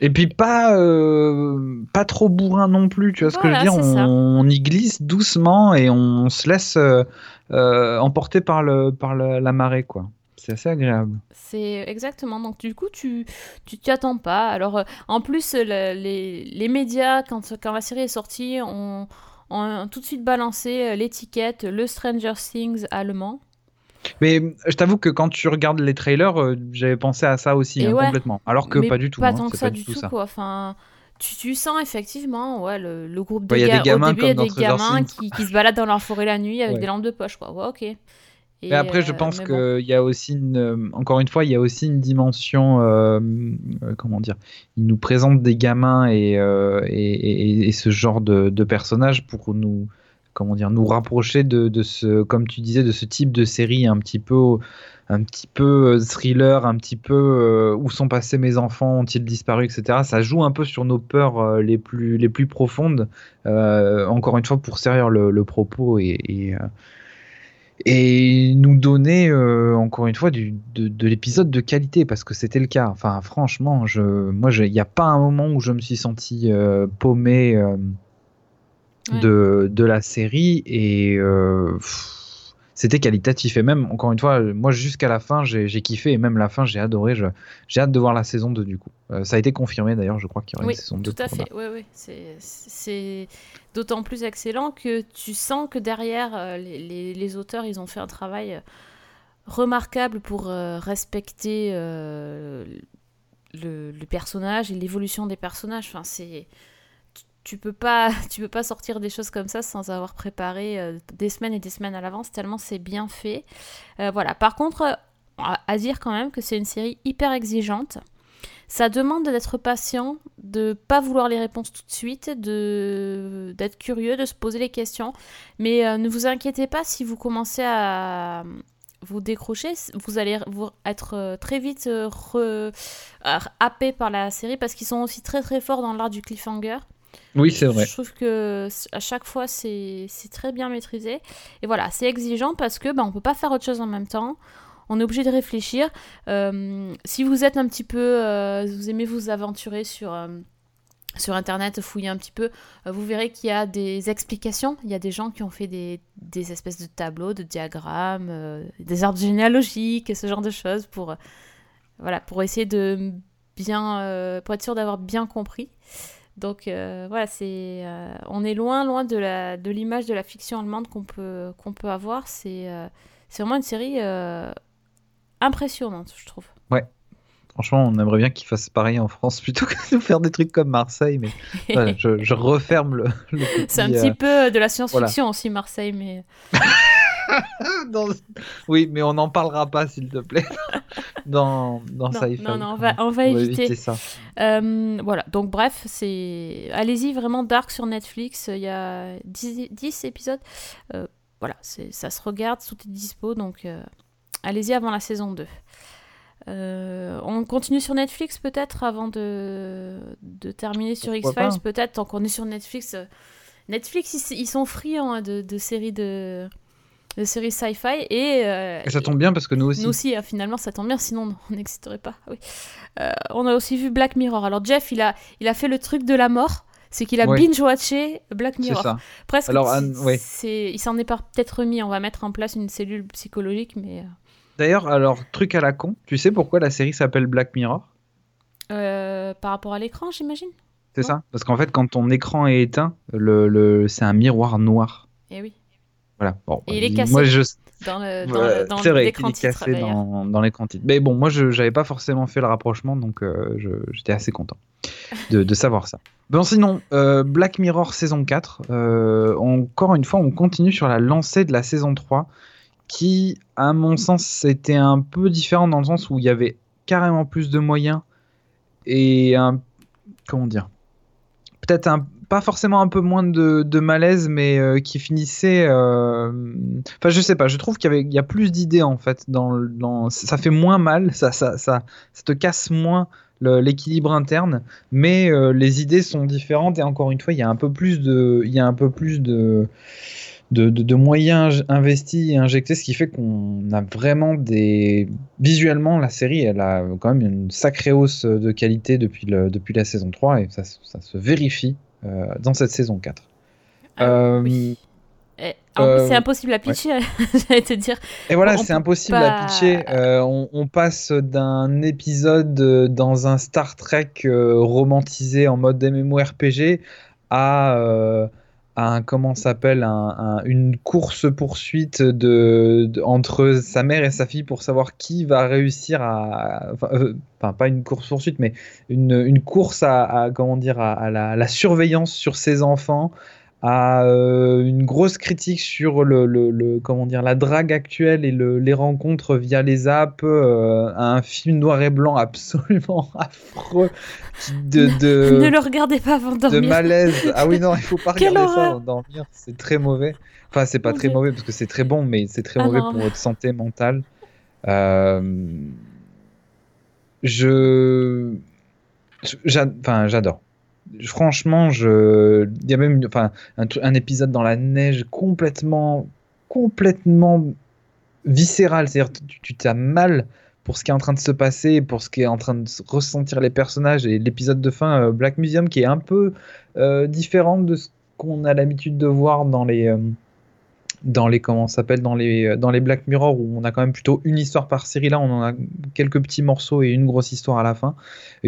Et puis pas, euh, pas trop bourrin non plus, tu vois ce que je veux dire? on, y glisse doucement et on se laisse euh, emporter par, le, par la marée, quoi. C'est assez agréable. C'est exactement. Donc du coup, tu tu t'y attends pas. Alors en plus, les, les médias quand, quand la série est sortie, ont ont tout de suite balancé euh, l'étiquette le Stranger Things allemand. Mais je t'avoue que quand tu regardes les trailers, euh, j'avais pensé à ça aussi, hein, complètement. Alors que pas du tout. Pas hein, tant que ça du tout, quoi. Enfin, tu, sens effectivement ouais, le, groupe de gars. Au début, il y a des gamins qui, qui, se baladent dans leur forêt la nuit avec des lampes de poche, quoi. Ouais, ok. Et après, je euh, pense qu'il y a aussi, une, euh, encore une fois, il y a aussi une dimension, euh, comment dire, il nous présente des gamins et, et, et, ce genre de, de, personnages pour nous, comment dire, nous rapprocher de, de, ce, comme tu disais, de ce type de série un petit peu, un petit peu thriller, un petit peu où sont passés mes enfants, ont-ils disparu, etc. Ça joue un peu sur nos peurs les plus, les plus profondes. encore une fois, pour servir le, le propos et et nous donner euh, encore une fois du, de, l'épisode de qualité parce que c'était le cas. Enfin, franchement, je, moi, il n'y a pas un moment où je me suis senti euh, paumé euh, de, de, la série et c'était qualitatif. Et même, encore une fois, moi, jusqu'à la fin, j'ai kiffé et même la fin, j'ai adoré. J'ai hâte de voir la saison 2 du coup. ça a été confirmé d'ailleurs, je crois qu'il y aura une saison 2. Tout à fait, oui, oui. C'est d'autant plus excellent que tu sens que derrière, euh, les, auteurs, ils ont fait un travail euh, remarquable pour euh, respecter le, personnage et l'évolution des personnages. Enfin, c'est tu peux pas tu peux pas sortir des choses comme ça sans avoir préparé des semaines et des semaines à l'avance tellement c'est bien fait voilà par contre à dire quand même que c'est une série hyper exigeante ça demande d'être patient, de pas vouloir les réponses tout de suite, de d'être curieux, de se poser les questions. Mais euh, ne vous inquiétez pas si vous commencez à vous décrocher, vous allez être euh, très vite euh, happé par la série parce qu'ils sont aussi très très forts dans l'art du cliffhanger. Oui, c'est vrai. Je trouve que à chaque fois c'est très bien maîtrisé. Et voilà, c'est exigeant parce que bah, on peut pas faire autre chose en même temps on est obligé de réfléchir. Euh, si vous êtes un petit peu, euh, vous aimez vous aventurer sur euh, sur internet, fouiller un petit peu, vous verrez qu'il y a des explications. Il y a des gens qui ont fait des, espèces de tableaux, de diagrammes, des arbres généalogiques ce genre de choses pour, voilà, pour essayer de bien, pour être sûr d'avoir bien compris. Donc voilà, c'est, on est loin, loin de, la, de l'image de la fiction allemande qu'on peut, qu'on peut avoir. C'est, c'est vraiment une série impressionnante, je trouve. Ouais. Franchement, on aimerait bien qu'ils fassent pareil en France plutôt que de faire des trucs comme Marseille. Mais voilà, je, je, referme le. le C'est un petit peu de la science-fiction voilà. aussi, Marseille, mais. dans... Oui, mais on n'en parlera pas, s'il te plaît, dans, dans non, Sci-Fi. Non, non, on va, on va, On va éviter. éviter ça. Euh, voilà, donc bref, c'est. Allez-y, vraiment Dark sur Netflix. Il y a 10, 10 épisodes. Euh, voilà, ça se regarde, tout est dispo, donc euh, allez-y avant la saison 2. Euh, on continue sur Netflix peut-être avant de, de terminer sur X-Files, peut-être tant qu'on est sur Netflix. Netflix, ils, ils sont friands hein, de, de séries de, de séries sci-fi et, euh, Et ça tombe bien parce que nous aussi. nous aussi, hein, finalement, ça tombe bien, sinon on n'existerait pas. Oui. Euh, on a aussi vu Black Mirror. Alors Jeff, il a, il a fait le truc de la mort, c'est qu'il a binge-watché Black C'est Mirror. ça. Presque, Alors, Anne, ouais. il s'en est peut-être remis. On va mettre en place une cellule psychologique, mais D'ailleurs, alors, truc à la con, tu sais pourquoi la série s'appelle Black Mirror? Euh, par rapport à l'écran, j'imagine? C'est ça Parce qu'en fait, quand ton écran est éteint, le, le... c'est un miroir noir. Et oui, Voilà. Bon, Et il est cassé Moi, je... dans le dans, Ouais, le- dans c'est vrai qu'il l'écran est titre cassé d'ailleurs. dans, dans l'écran titre. Mais bon, moi, je n'avais pas forcément fait le rapprochement, donc euh, je- j'étais assez content de, de savoir ça. Bon, sinon, euh, Black Mirror saison 4, euh, encore une fois, on continue sur la lancée de la saison 3, qui, à mon sens, était un peu différent dans le sens où il y avait carrément plus de moyens et un. Comment dire Peut-être un. Pas forcément un peu moins de, malaise, mais euh, qui finissait. euh, Enfin, je sais pas, je trouve qu'il y, a plus d'idées en fait. Ça fait moins mal, ça, te casse moins l'équilibre interne, mais euh, les idées sont différentes et encore une fois, il y a un peu plus de, moyens investis et injectés, ce qui fait qu'on a vraiment des. Visuellement, la série, elle a quand même une sacrée hausse de qualité depuis, la saison 3 et ça, se- vérifie dans cette saison 4. Ah, Euh, oui. Et, en euh, c'est impossible à pitcher, j'allais te dire. Et voilà, On c'est impossible pas- à pitcher. Euh, on, on passe d'un épisode euh, dans un Star Trek euh, romantisé en mode MMORPG euh, à un, comment s'appelle, un- un- une course-poursuite de, de- entre sa mère et sa fille pour savoir qui va réussir à. Enfin, euh, pas une course-poursuite, mais une, course à, à, la surveillance sur ses enfants à euh, une grosse critique sur le, le- le- comment dire la drague actuelle et le- les rencontres via les apps euh, à un film noir et blanc absolument affreux de, de, ne le regardez pas avant de de dormir. malaise. Ah oui non il faut pas regarder ça avant de dormir c'est très mauvais. Enfin c'est pas très mauvais parce que c'est très bon mais c'est très Ah mauvais non, pour votre santé mentale. Euh, je enfin j'adore franchement, je... il y a même enfin, un, un épisode dans la neige complètement, complètement viscéral. C'est-à-dire, tu t'as mal pour ce qui est en train de se passer, pour ce qui est en train de se ressentir les personnages. Et l'épisode de fin, euh, Black Museum, qui est un peu euh, différent de ce qu'on a l'habitude de voir dans les. euh, dans les comment s'appelle dans les dans les Black Mirror où on a quand même plutôt une histoire par série là on en a quelques petits morceaux et une grosse histoire à la fin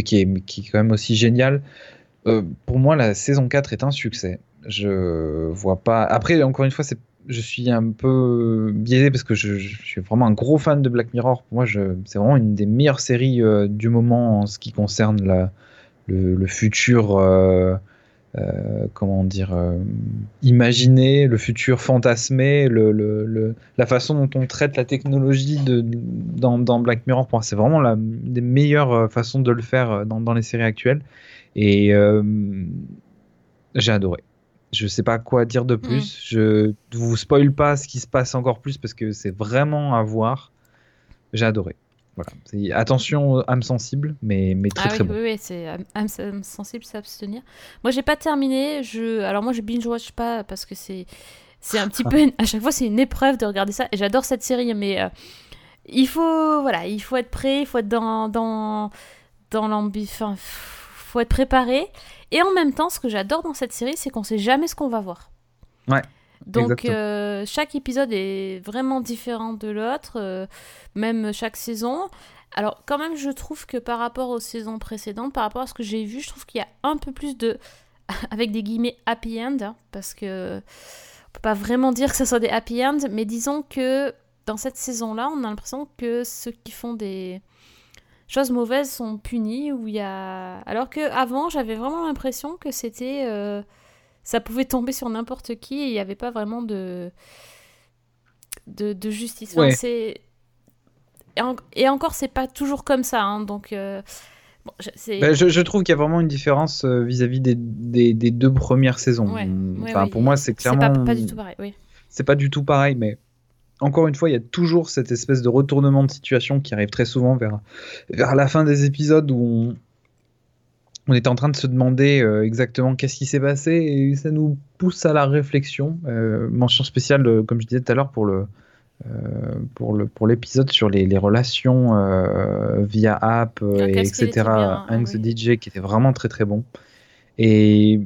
qui est qui est quand même aussi géniale pour moi, la saison 4 est un succès. Je vois pas. Après, encore une fois, c'est je suis un peu biaisé parce que je, suis vraiment un gros fan de Black Mirror. Pour moi, c'est vraiment une des meilleures séries euh, du moment en ce qui concerne le, futur, euh, euh, comment dire, euh, imaginé, le futur fantasmé, la façon dont on traite la technologie dans, Black Mirror. Pour moi, c'est vraiment la des meilleures euh, façons de le faire euh, dans les séries actuelles. Et euh, j'ai adoré. Je sais pas quoi dire de plus. Je vous spoil pas ce qui se passe encore plus parce que c'est vraiment à voir. J'ai adoré. Voilà. Attention, âme sensible, mais, mais très ah très oui, bon. oui, oui, c'est âme- âme sensible, s'abstenir. Moi, j'ai pas terminé. Je, alors moi, je binge watch pas parce que c'est, c'est un petit peu, une- à chaque fois, c'est une épreuve de regarder ça. Et j'adore cette série, mais euh, il faut, voilà, il faut être prêt, il faut être dans, dans, dans enfin, faut être préparé. Et en même temps, ce que j'adore dans cette série, c'est qu'on sait jamais ce qu'on va voir. Ouais, Donc euh, chaque épisode est vraiment différent de l'autre, euh, même chaque saison. Alors quand même, je trouve que par rapport aux saisons précédentes, par rapport à ce que j'ai vu, je trouve qu'il y a un peu plus de, avec des guillemets, happy end, hein, parce que on peut pas vraiment dire que ce soit des happy end, mais disons que dans cette saison-là, on a l'impression que ceux qui font des... choses mauvaises sont punies, où il y a... Alors que avant j'avais vraiment l'impression que c'était... euh, ça pouvait tomber sur n'importe qui et il n'y avait pas vraiment de... de, de justice. Ouais. c'est... Et, en- et encore, c'est pas toujours comme ça, hein, donc... euh, bon, c'est... Bah, je, je trouve qu'il y a vraiment une différence euh, vis-à-vis des, des, des deux premières saisons. Ouais, ouais, Enfin, ouais, pour moi, c'est c'est clairement. pas, pas du tout pareil, oui. c'est pas du tout pareil, mais encore une fois, il y a toujours cette espèce de retournement de situation qui arrive très souvent vers, vers la fin des épisodes où on, on est en train de se demander euh, exactement qu'est-ce qui s'est passé et ça nous pousse à la réflexion. Euh, mention spéciale, euh, comme je disais tout à l'heure, pour le. pour le pour l'épisode sur les, les relations via app Ah, et etc bien, ah the. DJ qui était vraiment très très bon et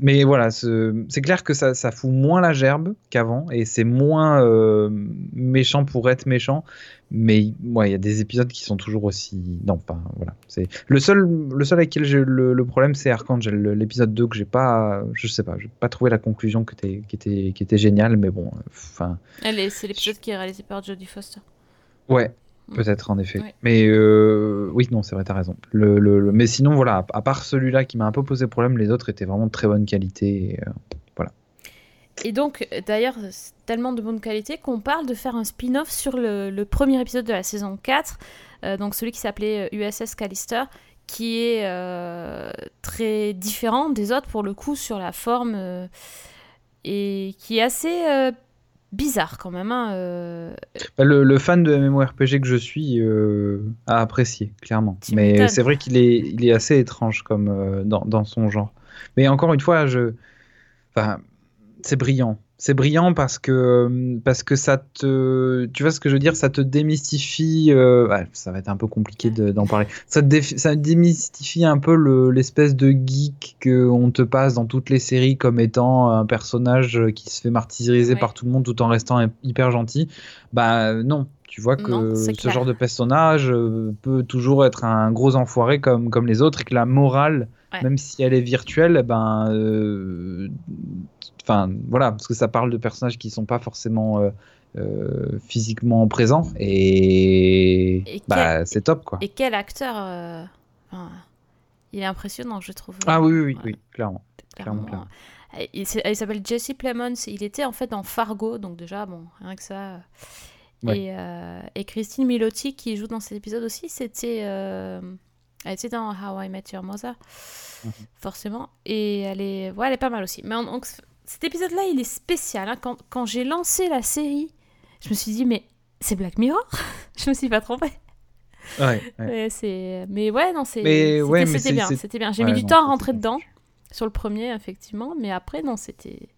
mais voilà, ce- c'est clair que ça, ça fout moins la gerbe qu'avant et c'est moins euh, méchant pour être méchant. Mais ouais, il y a des épisodes qui sont toujours aussi. Non, pas. Voilà. C'est le seul, le seul avec lequel j'ai le, le problème, c'est Archangel, l'épisode 2 que j'ai pas. Je sais pas, j'ai pas trouvé la conclusion qui était, qui était, qui était géniale, mais bon. Enfin, est- C'est l'épisode qui est réalisé par Jodie Foster. ouais. Mm. Peut-être en effet, Ouais. mais euh, oui non c'est vrai t'as raison. Le, le- le- mais sinon voilà à, part celui-là qui m'a un peu posé problème, les autres étaient vraiment de très bonne qualité. et, euh, Et donc, d'ailleurs, c'est tellement de bonne qualité qu'on parle de faire un spin-off sur le, le premier épisode de la saison 4, euh, donc celui qui s'appelait USS Callister, qui est très différent des autres pour le coup sur la forme et qui est assez bizarre quand même. hein, euh. Bah, Le, le fan de MMORPG que je suis euh, a apprécié, clairement. Tu Mais c'est vrai qu'il est, il est assez étrange comme, euh, dans, dans son genre. Mais encore une fois, je... enfin, c'est brillant. C'est brillant parce que, parce que ça te. Tu vois ce que je veux dire? Ça te démystifie. euh, ouais, ça va être un peu compliqué de- d'en parler. Ça, te ça démystifie un peu le- l'espèce de geek qu'on te passe dans toutes les séries comme étant un personnage qui se fait martyriser Ouais. par tout le monde tout en restant hyper gentil. Bah non, tu vois que Non, ce clair. genre de personnage euh, peut toujours être un gros enfoiré comme, comme les autres et que la morale, Ouais. même si elle est virtuelle, ben, euh, enfin voilà, parce que ça parle de personnages qui sont pas forcément euh, euh, physiquement présents et, Et bah c'est top quoi. Et quel acteur euh, enfin, Il est impressionnant, je trouve. Ah oui oui oui, clairement. clairement. clairement, clairement. Euh, Il, s'appelle Jesse Plemons. Il était en fait dans Fargo, donc déjà, bon, rien que ça. Ouais. Et, euh, et Christine Milotti, qui joue dans cet épisode aussi, c'était. Elle était dans How I Met Your Mother, Mhm. forcément. Et elle est, ouais, elle est pas mal aussi. Mais donc, cet épisode-là, il est spécial. hein. Quand, quand j'ai lancé la série, je me suis dit, mais c'est Black Mirror? Je me suis pas trompée. Ouais, ouais. C'est... Mais ouais, non. Mais c'était, ouais, mais bien, c'était bien. J'ai Ouais, mis du non, temps à rentrer dedans, sur le premier, effectivement, mais après, non, c'était...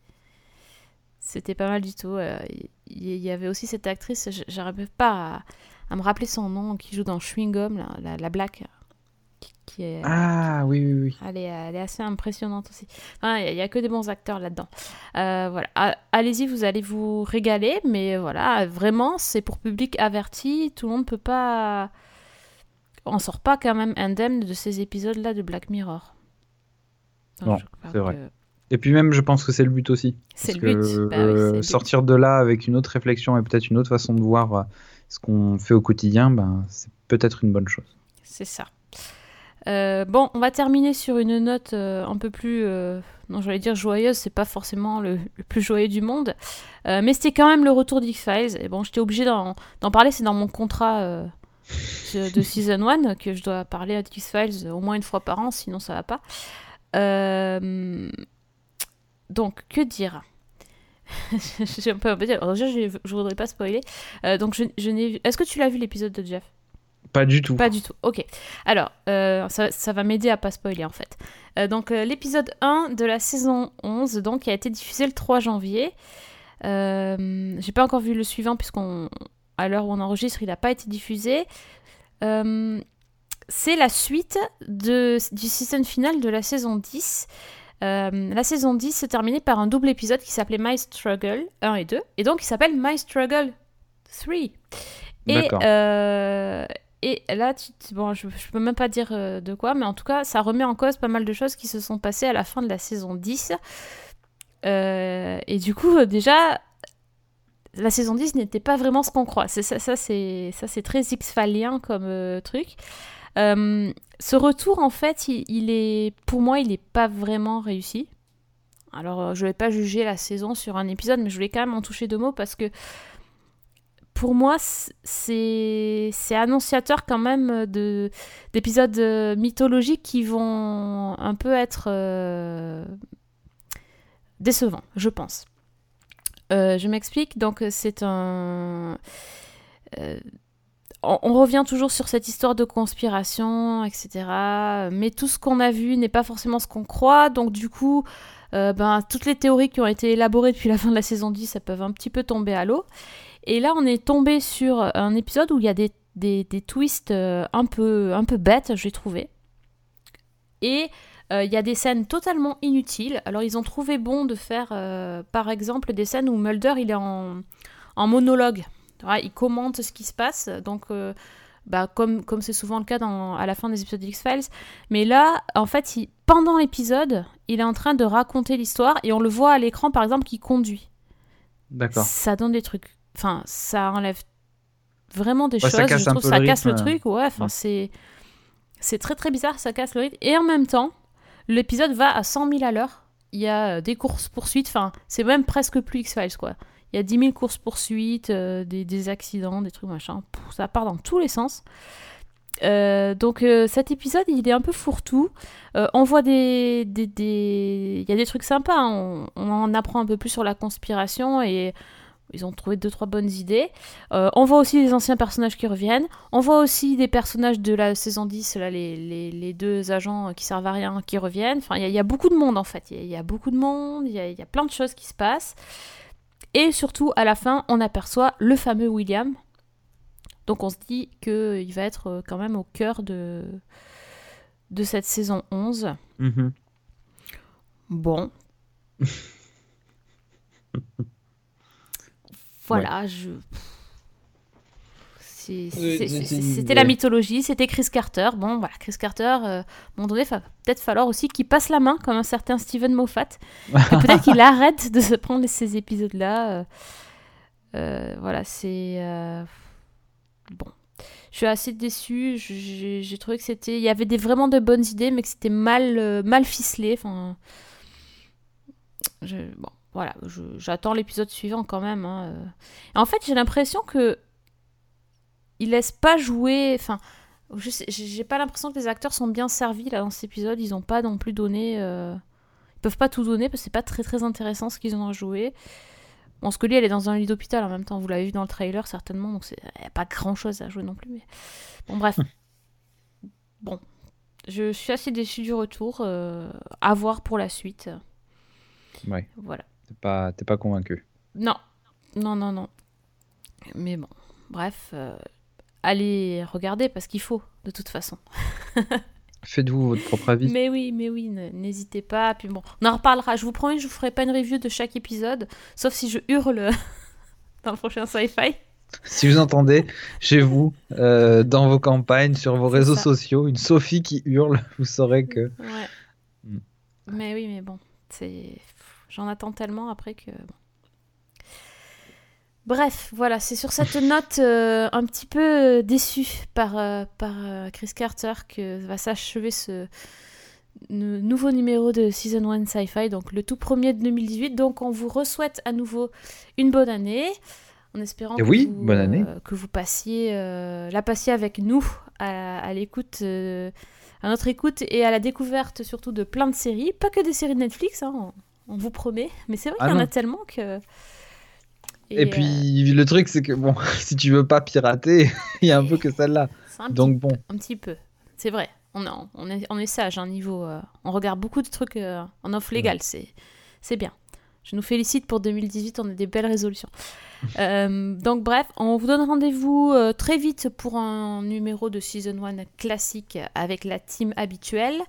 C'était pas mal du tout. euh, Il y, avait aussi cette actrice, j'arrive pas à, à me rappeler son nom, qui joue dans Chewing Gum, la black, qui, est... Ah oui oui oui. Elle est, elle est assez impressionnante aussi. Enfin, Il n'y a, que des bons acteurs là-dedans. Euh, voilà. A- Allez-y, vous allez vous régaler, mais voilà, vraiment, c'est pour public averti. Tout le monde peut pas. On sort pas quand même indemne de ces épisodes-là de Black Mirror. Donc, Non, c'est vrai. que Et puis même, je pense que c'est le but aussi. C'est Parce le but. que, Bah oui, c'est euh, le but. sortir de là avec une autre réflexion et peut-être une autre façon de voir euh, ce qu'on fait au quotidien, ben, c'est peut-être une bonne chose. C'est ça. Euh, bon, on va terminer sur une note euh, un peu plus, euh, non, j'allais dire joyeuse, c'est pas forcément le, plus joyeux du monde, mais c'était quand même le retour d'X-Files. Et bon, j'étais obligée d'en parler, c'est dans mon contrat de Season 1 que je dois parler d'X-Files au moins une fois par an, sinon ça va pas. Donc, que dire? J'ai un peu. Alors, déjà, je, je voudrais pas spoiler. Donc, je, je n'ai. Est-ce que tu l'as vu l'épisode de Jeff? Pas du tout. pas du tout. Ok. Alors, euh, ça, ça va m'aider à pas spoiler en fait. Euh, donc, euh, l'épisode 1 de la saison 11, donc, qui a été diffusé le 3 janvier. J'ai pas encore vu le suivant, puisqu'on, à l'heure où on enregistre, il n'a pas été diffusé. C'est la suite de, du season final de la saison 10. Euh, la saison 10 s'est terminée par un double épisode qui s'appelait My Struggle 1 et 2, et donc il s'appelle My Struggle 3. Et, D'accord. Et là, tu, bon, je, je peux même pas dire euh, de quoi, mais en tout cas, ça remet en cause pas mal de choses qui se sont passées à la fin de la saison 10. Euh, et du coup, euh, déjà, la saison 10 n'était pas vraiment ce qu'on croit. Ça, c'est très X-Falien comme truc. Ce retour, en fait, il, est, pour moi, il n'est pas vraiment réussi. Alors, je vais pas juger la saison sur un épisode, mais je voulais quand même en toucher deux mots parce que pour moi, c'est annonciateur quand même d'épisodes euh, mythologiques qui vont un peu être décevants, je pense. je m'explique. Donc, c'est un on, revient toujours sur cette histoire de conspiration, etc. Mais tout ce qu'on a vu n'est pas forcément ce qu'on croit. Donc du coup, euh, ben, toutes les théories qui ont été élaborées depuis la fin de la saison 10, ça peuvent un petit peu tomber à l'eau. Et là, on est tombé sur un épisode où il y a des, des, twists euh, un peu, un peu bêtes, j'ai trouvé. Et euh, il y a des scènes totalement inutiles. Alors, ils ont trouvé bon de faire, par exemple, des scènes où Mulder, il est en, en monologue il commente ce qui se passe, donc euh, bah, comme comme c'est souvent le cas dans, à la fin des épisodes X-Files. Mais là, en fait, il, pendant l'épisode, il est en train de raconter l'histoire et on le voit à l'écran, par exemple, qui conduit. D'accord. Ça donne des trucs. Enfin, ça enlève vraiment des choses. Ça casse Je trouve ça casse le truc. Ouais, enfin, c'est c'est très très bizarre. Ça casse le rythme. Et en même temps, l'épisode va à 100 000 à l'heure. Il y a des courses poursuites. Enfin, c'est même presque plus X-Files, quoi. Il y a 10 000 courses-poursuites, euh, des, accidents, des trucs machin. ça part dans tous les sens. Euh, donc euh, cet épisode, il est un peu fourre-tout. on voit des, des, Il y a des trucs sympas. Hein. On, en apprend un peu plus sur la conspiration et ils ont trouvé deux trois bonnes idées. on voit aussi des anciens personnages qui reviennent. On voit aussi des personnages de la saison 10, là, les, les, deux agents qui servent à rien qui reviennent. Enfin, il y, a beaucoup de monde en fait. Il y, a beaucoup de monde. Il y, y a, plein de choses qui se passent. Et surtout, à la fin, on aperçoit le fameux William. Donc on se dit qu'il va être euh, quand même au cœur de, de cette saison 11. Mhm. Bon. voilà, je... C'était la mythologie, c'était Chris Carter. Bon, voilà, Chris Carter, euh, à un moment donné, il va peut-être falloir aussi qu'il passe la main, comme un certain Steven Moffat. peut-être qu'il arrête de se prendre ces épisodes-là. Euh, euh, voilà, c'est. Bon. Je suis assez déçue. J'ai trouvé que c'était. Il y avait des, vraiment de bonnes idées, mais que c'était mal, mal ficelé. Enfin. Bon, voilà, j'attends l'épisode suivant quand même. Hein. En fait, j'ai l'impression que il laisse pas jouer. Enfin, j'ai pas l'impression que les acteurs sont bien servis là dans cet épisode. Ils ont pas non plus donné. Euh... Ils peuvent pas tout donner parce que c'est pas très très intéressant ce qu'ils ont à jouer. Bon, Scully, elle est dans un lit d'hôpital en même temps. Vous l'avez vu dans le trailer certainement, donc il n'y a pas grand chose à jouer non plus. Mais... Bon, bref. bon. Je suis assez déçue du retour. Euh, à voir pour la suite. Ouais. Voilà. T'es pas, pas convaincu Non. Non, non, non. Mais bon. Bref. Euh, allez regarder parce qu'il faut, de toute façon. Faites-vous votre propre avis. Mais oui, mais oui, n'hésitez pas. Puis bon, on en reparlera. Je vous promets, je vous ferai pas une review de chaque épisode, sauf si je hurle dans le prochain sci-fi. Si vous entendez chez vous, euh, dans vos campagnes, sur vos réseaux sociaux, une Sophie qui hurle, vous saurez que. Ouais. Mm. Mais oui, mais bon, c'est. J'en attends tellement après que. Bref, voilà, c'est sur cette note euh, un petit peu déçue par, euh, par euh, Chris Carter que va s'achever ce nouveau numéro de Season 1 Sci-Fi, donc le tout premier de 2018. Donc on vous souhaite à nouveau une bonne année, en espérant que, oui, vous, bonne année. que vous passiez, la passiez avec nous à, l'écoute, à notre écoute et à la découverte surtout de plein de séries, pas que des séries de Netflix, hein, on, vous promet, mais c'est vrai ah qu'il y en a tellement que... Et, puis le truc, c'est que bon, si tu veux pas pirater, il y a un peu que celle-là. Donc bon. Un petit peu, c'est vrai. On, on, est, on est sage, un hein, niveau. Euh, on regarde beaucoup de trucs euh, en off légal, c'est c'est bien. Je nous félicite pour 2018, on a des belles résolutions. Euh, donc bref, on vous donne rendez-vous très vite pour un numéro de Season 1 classique avec la team habituelle.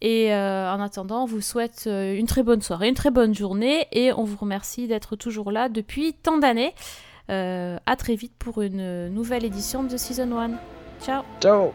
Et euh, en attendant, on vous souhaite euh, une très bonne soirée, une très bonne journée et on vous remercie d'être toujours là depuis tant d'années. Euh, à très vite pour une nouvelle édition de Season 1. Ciao Ciao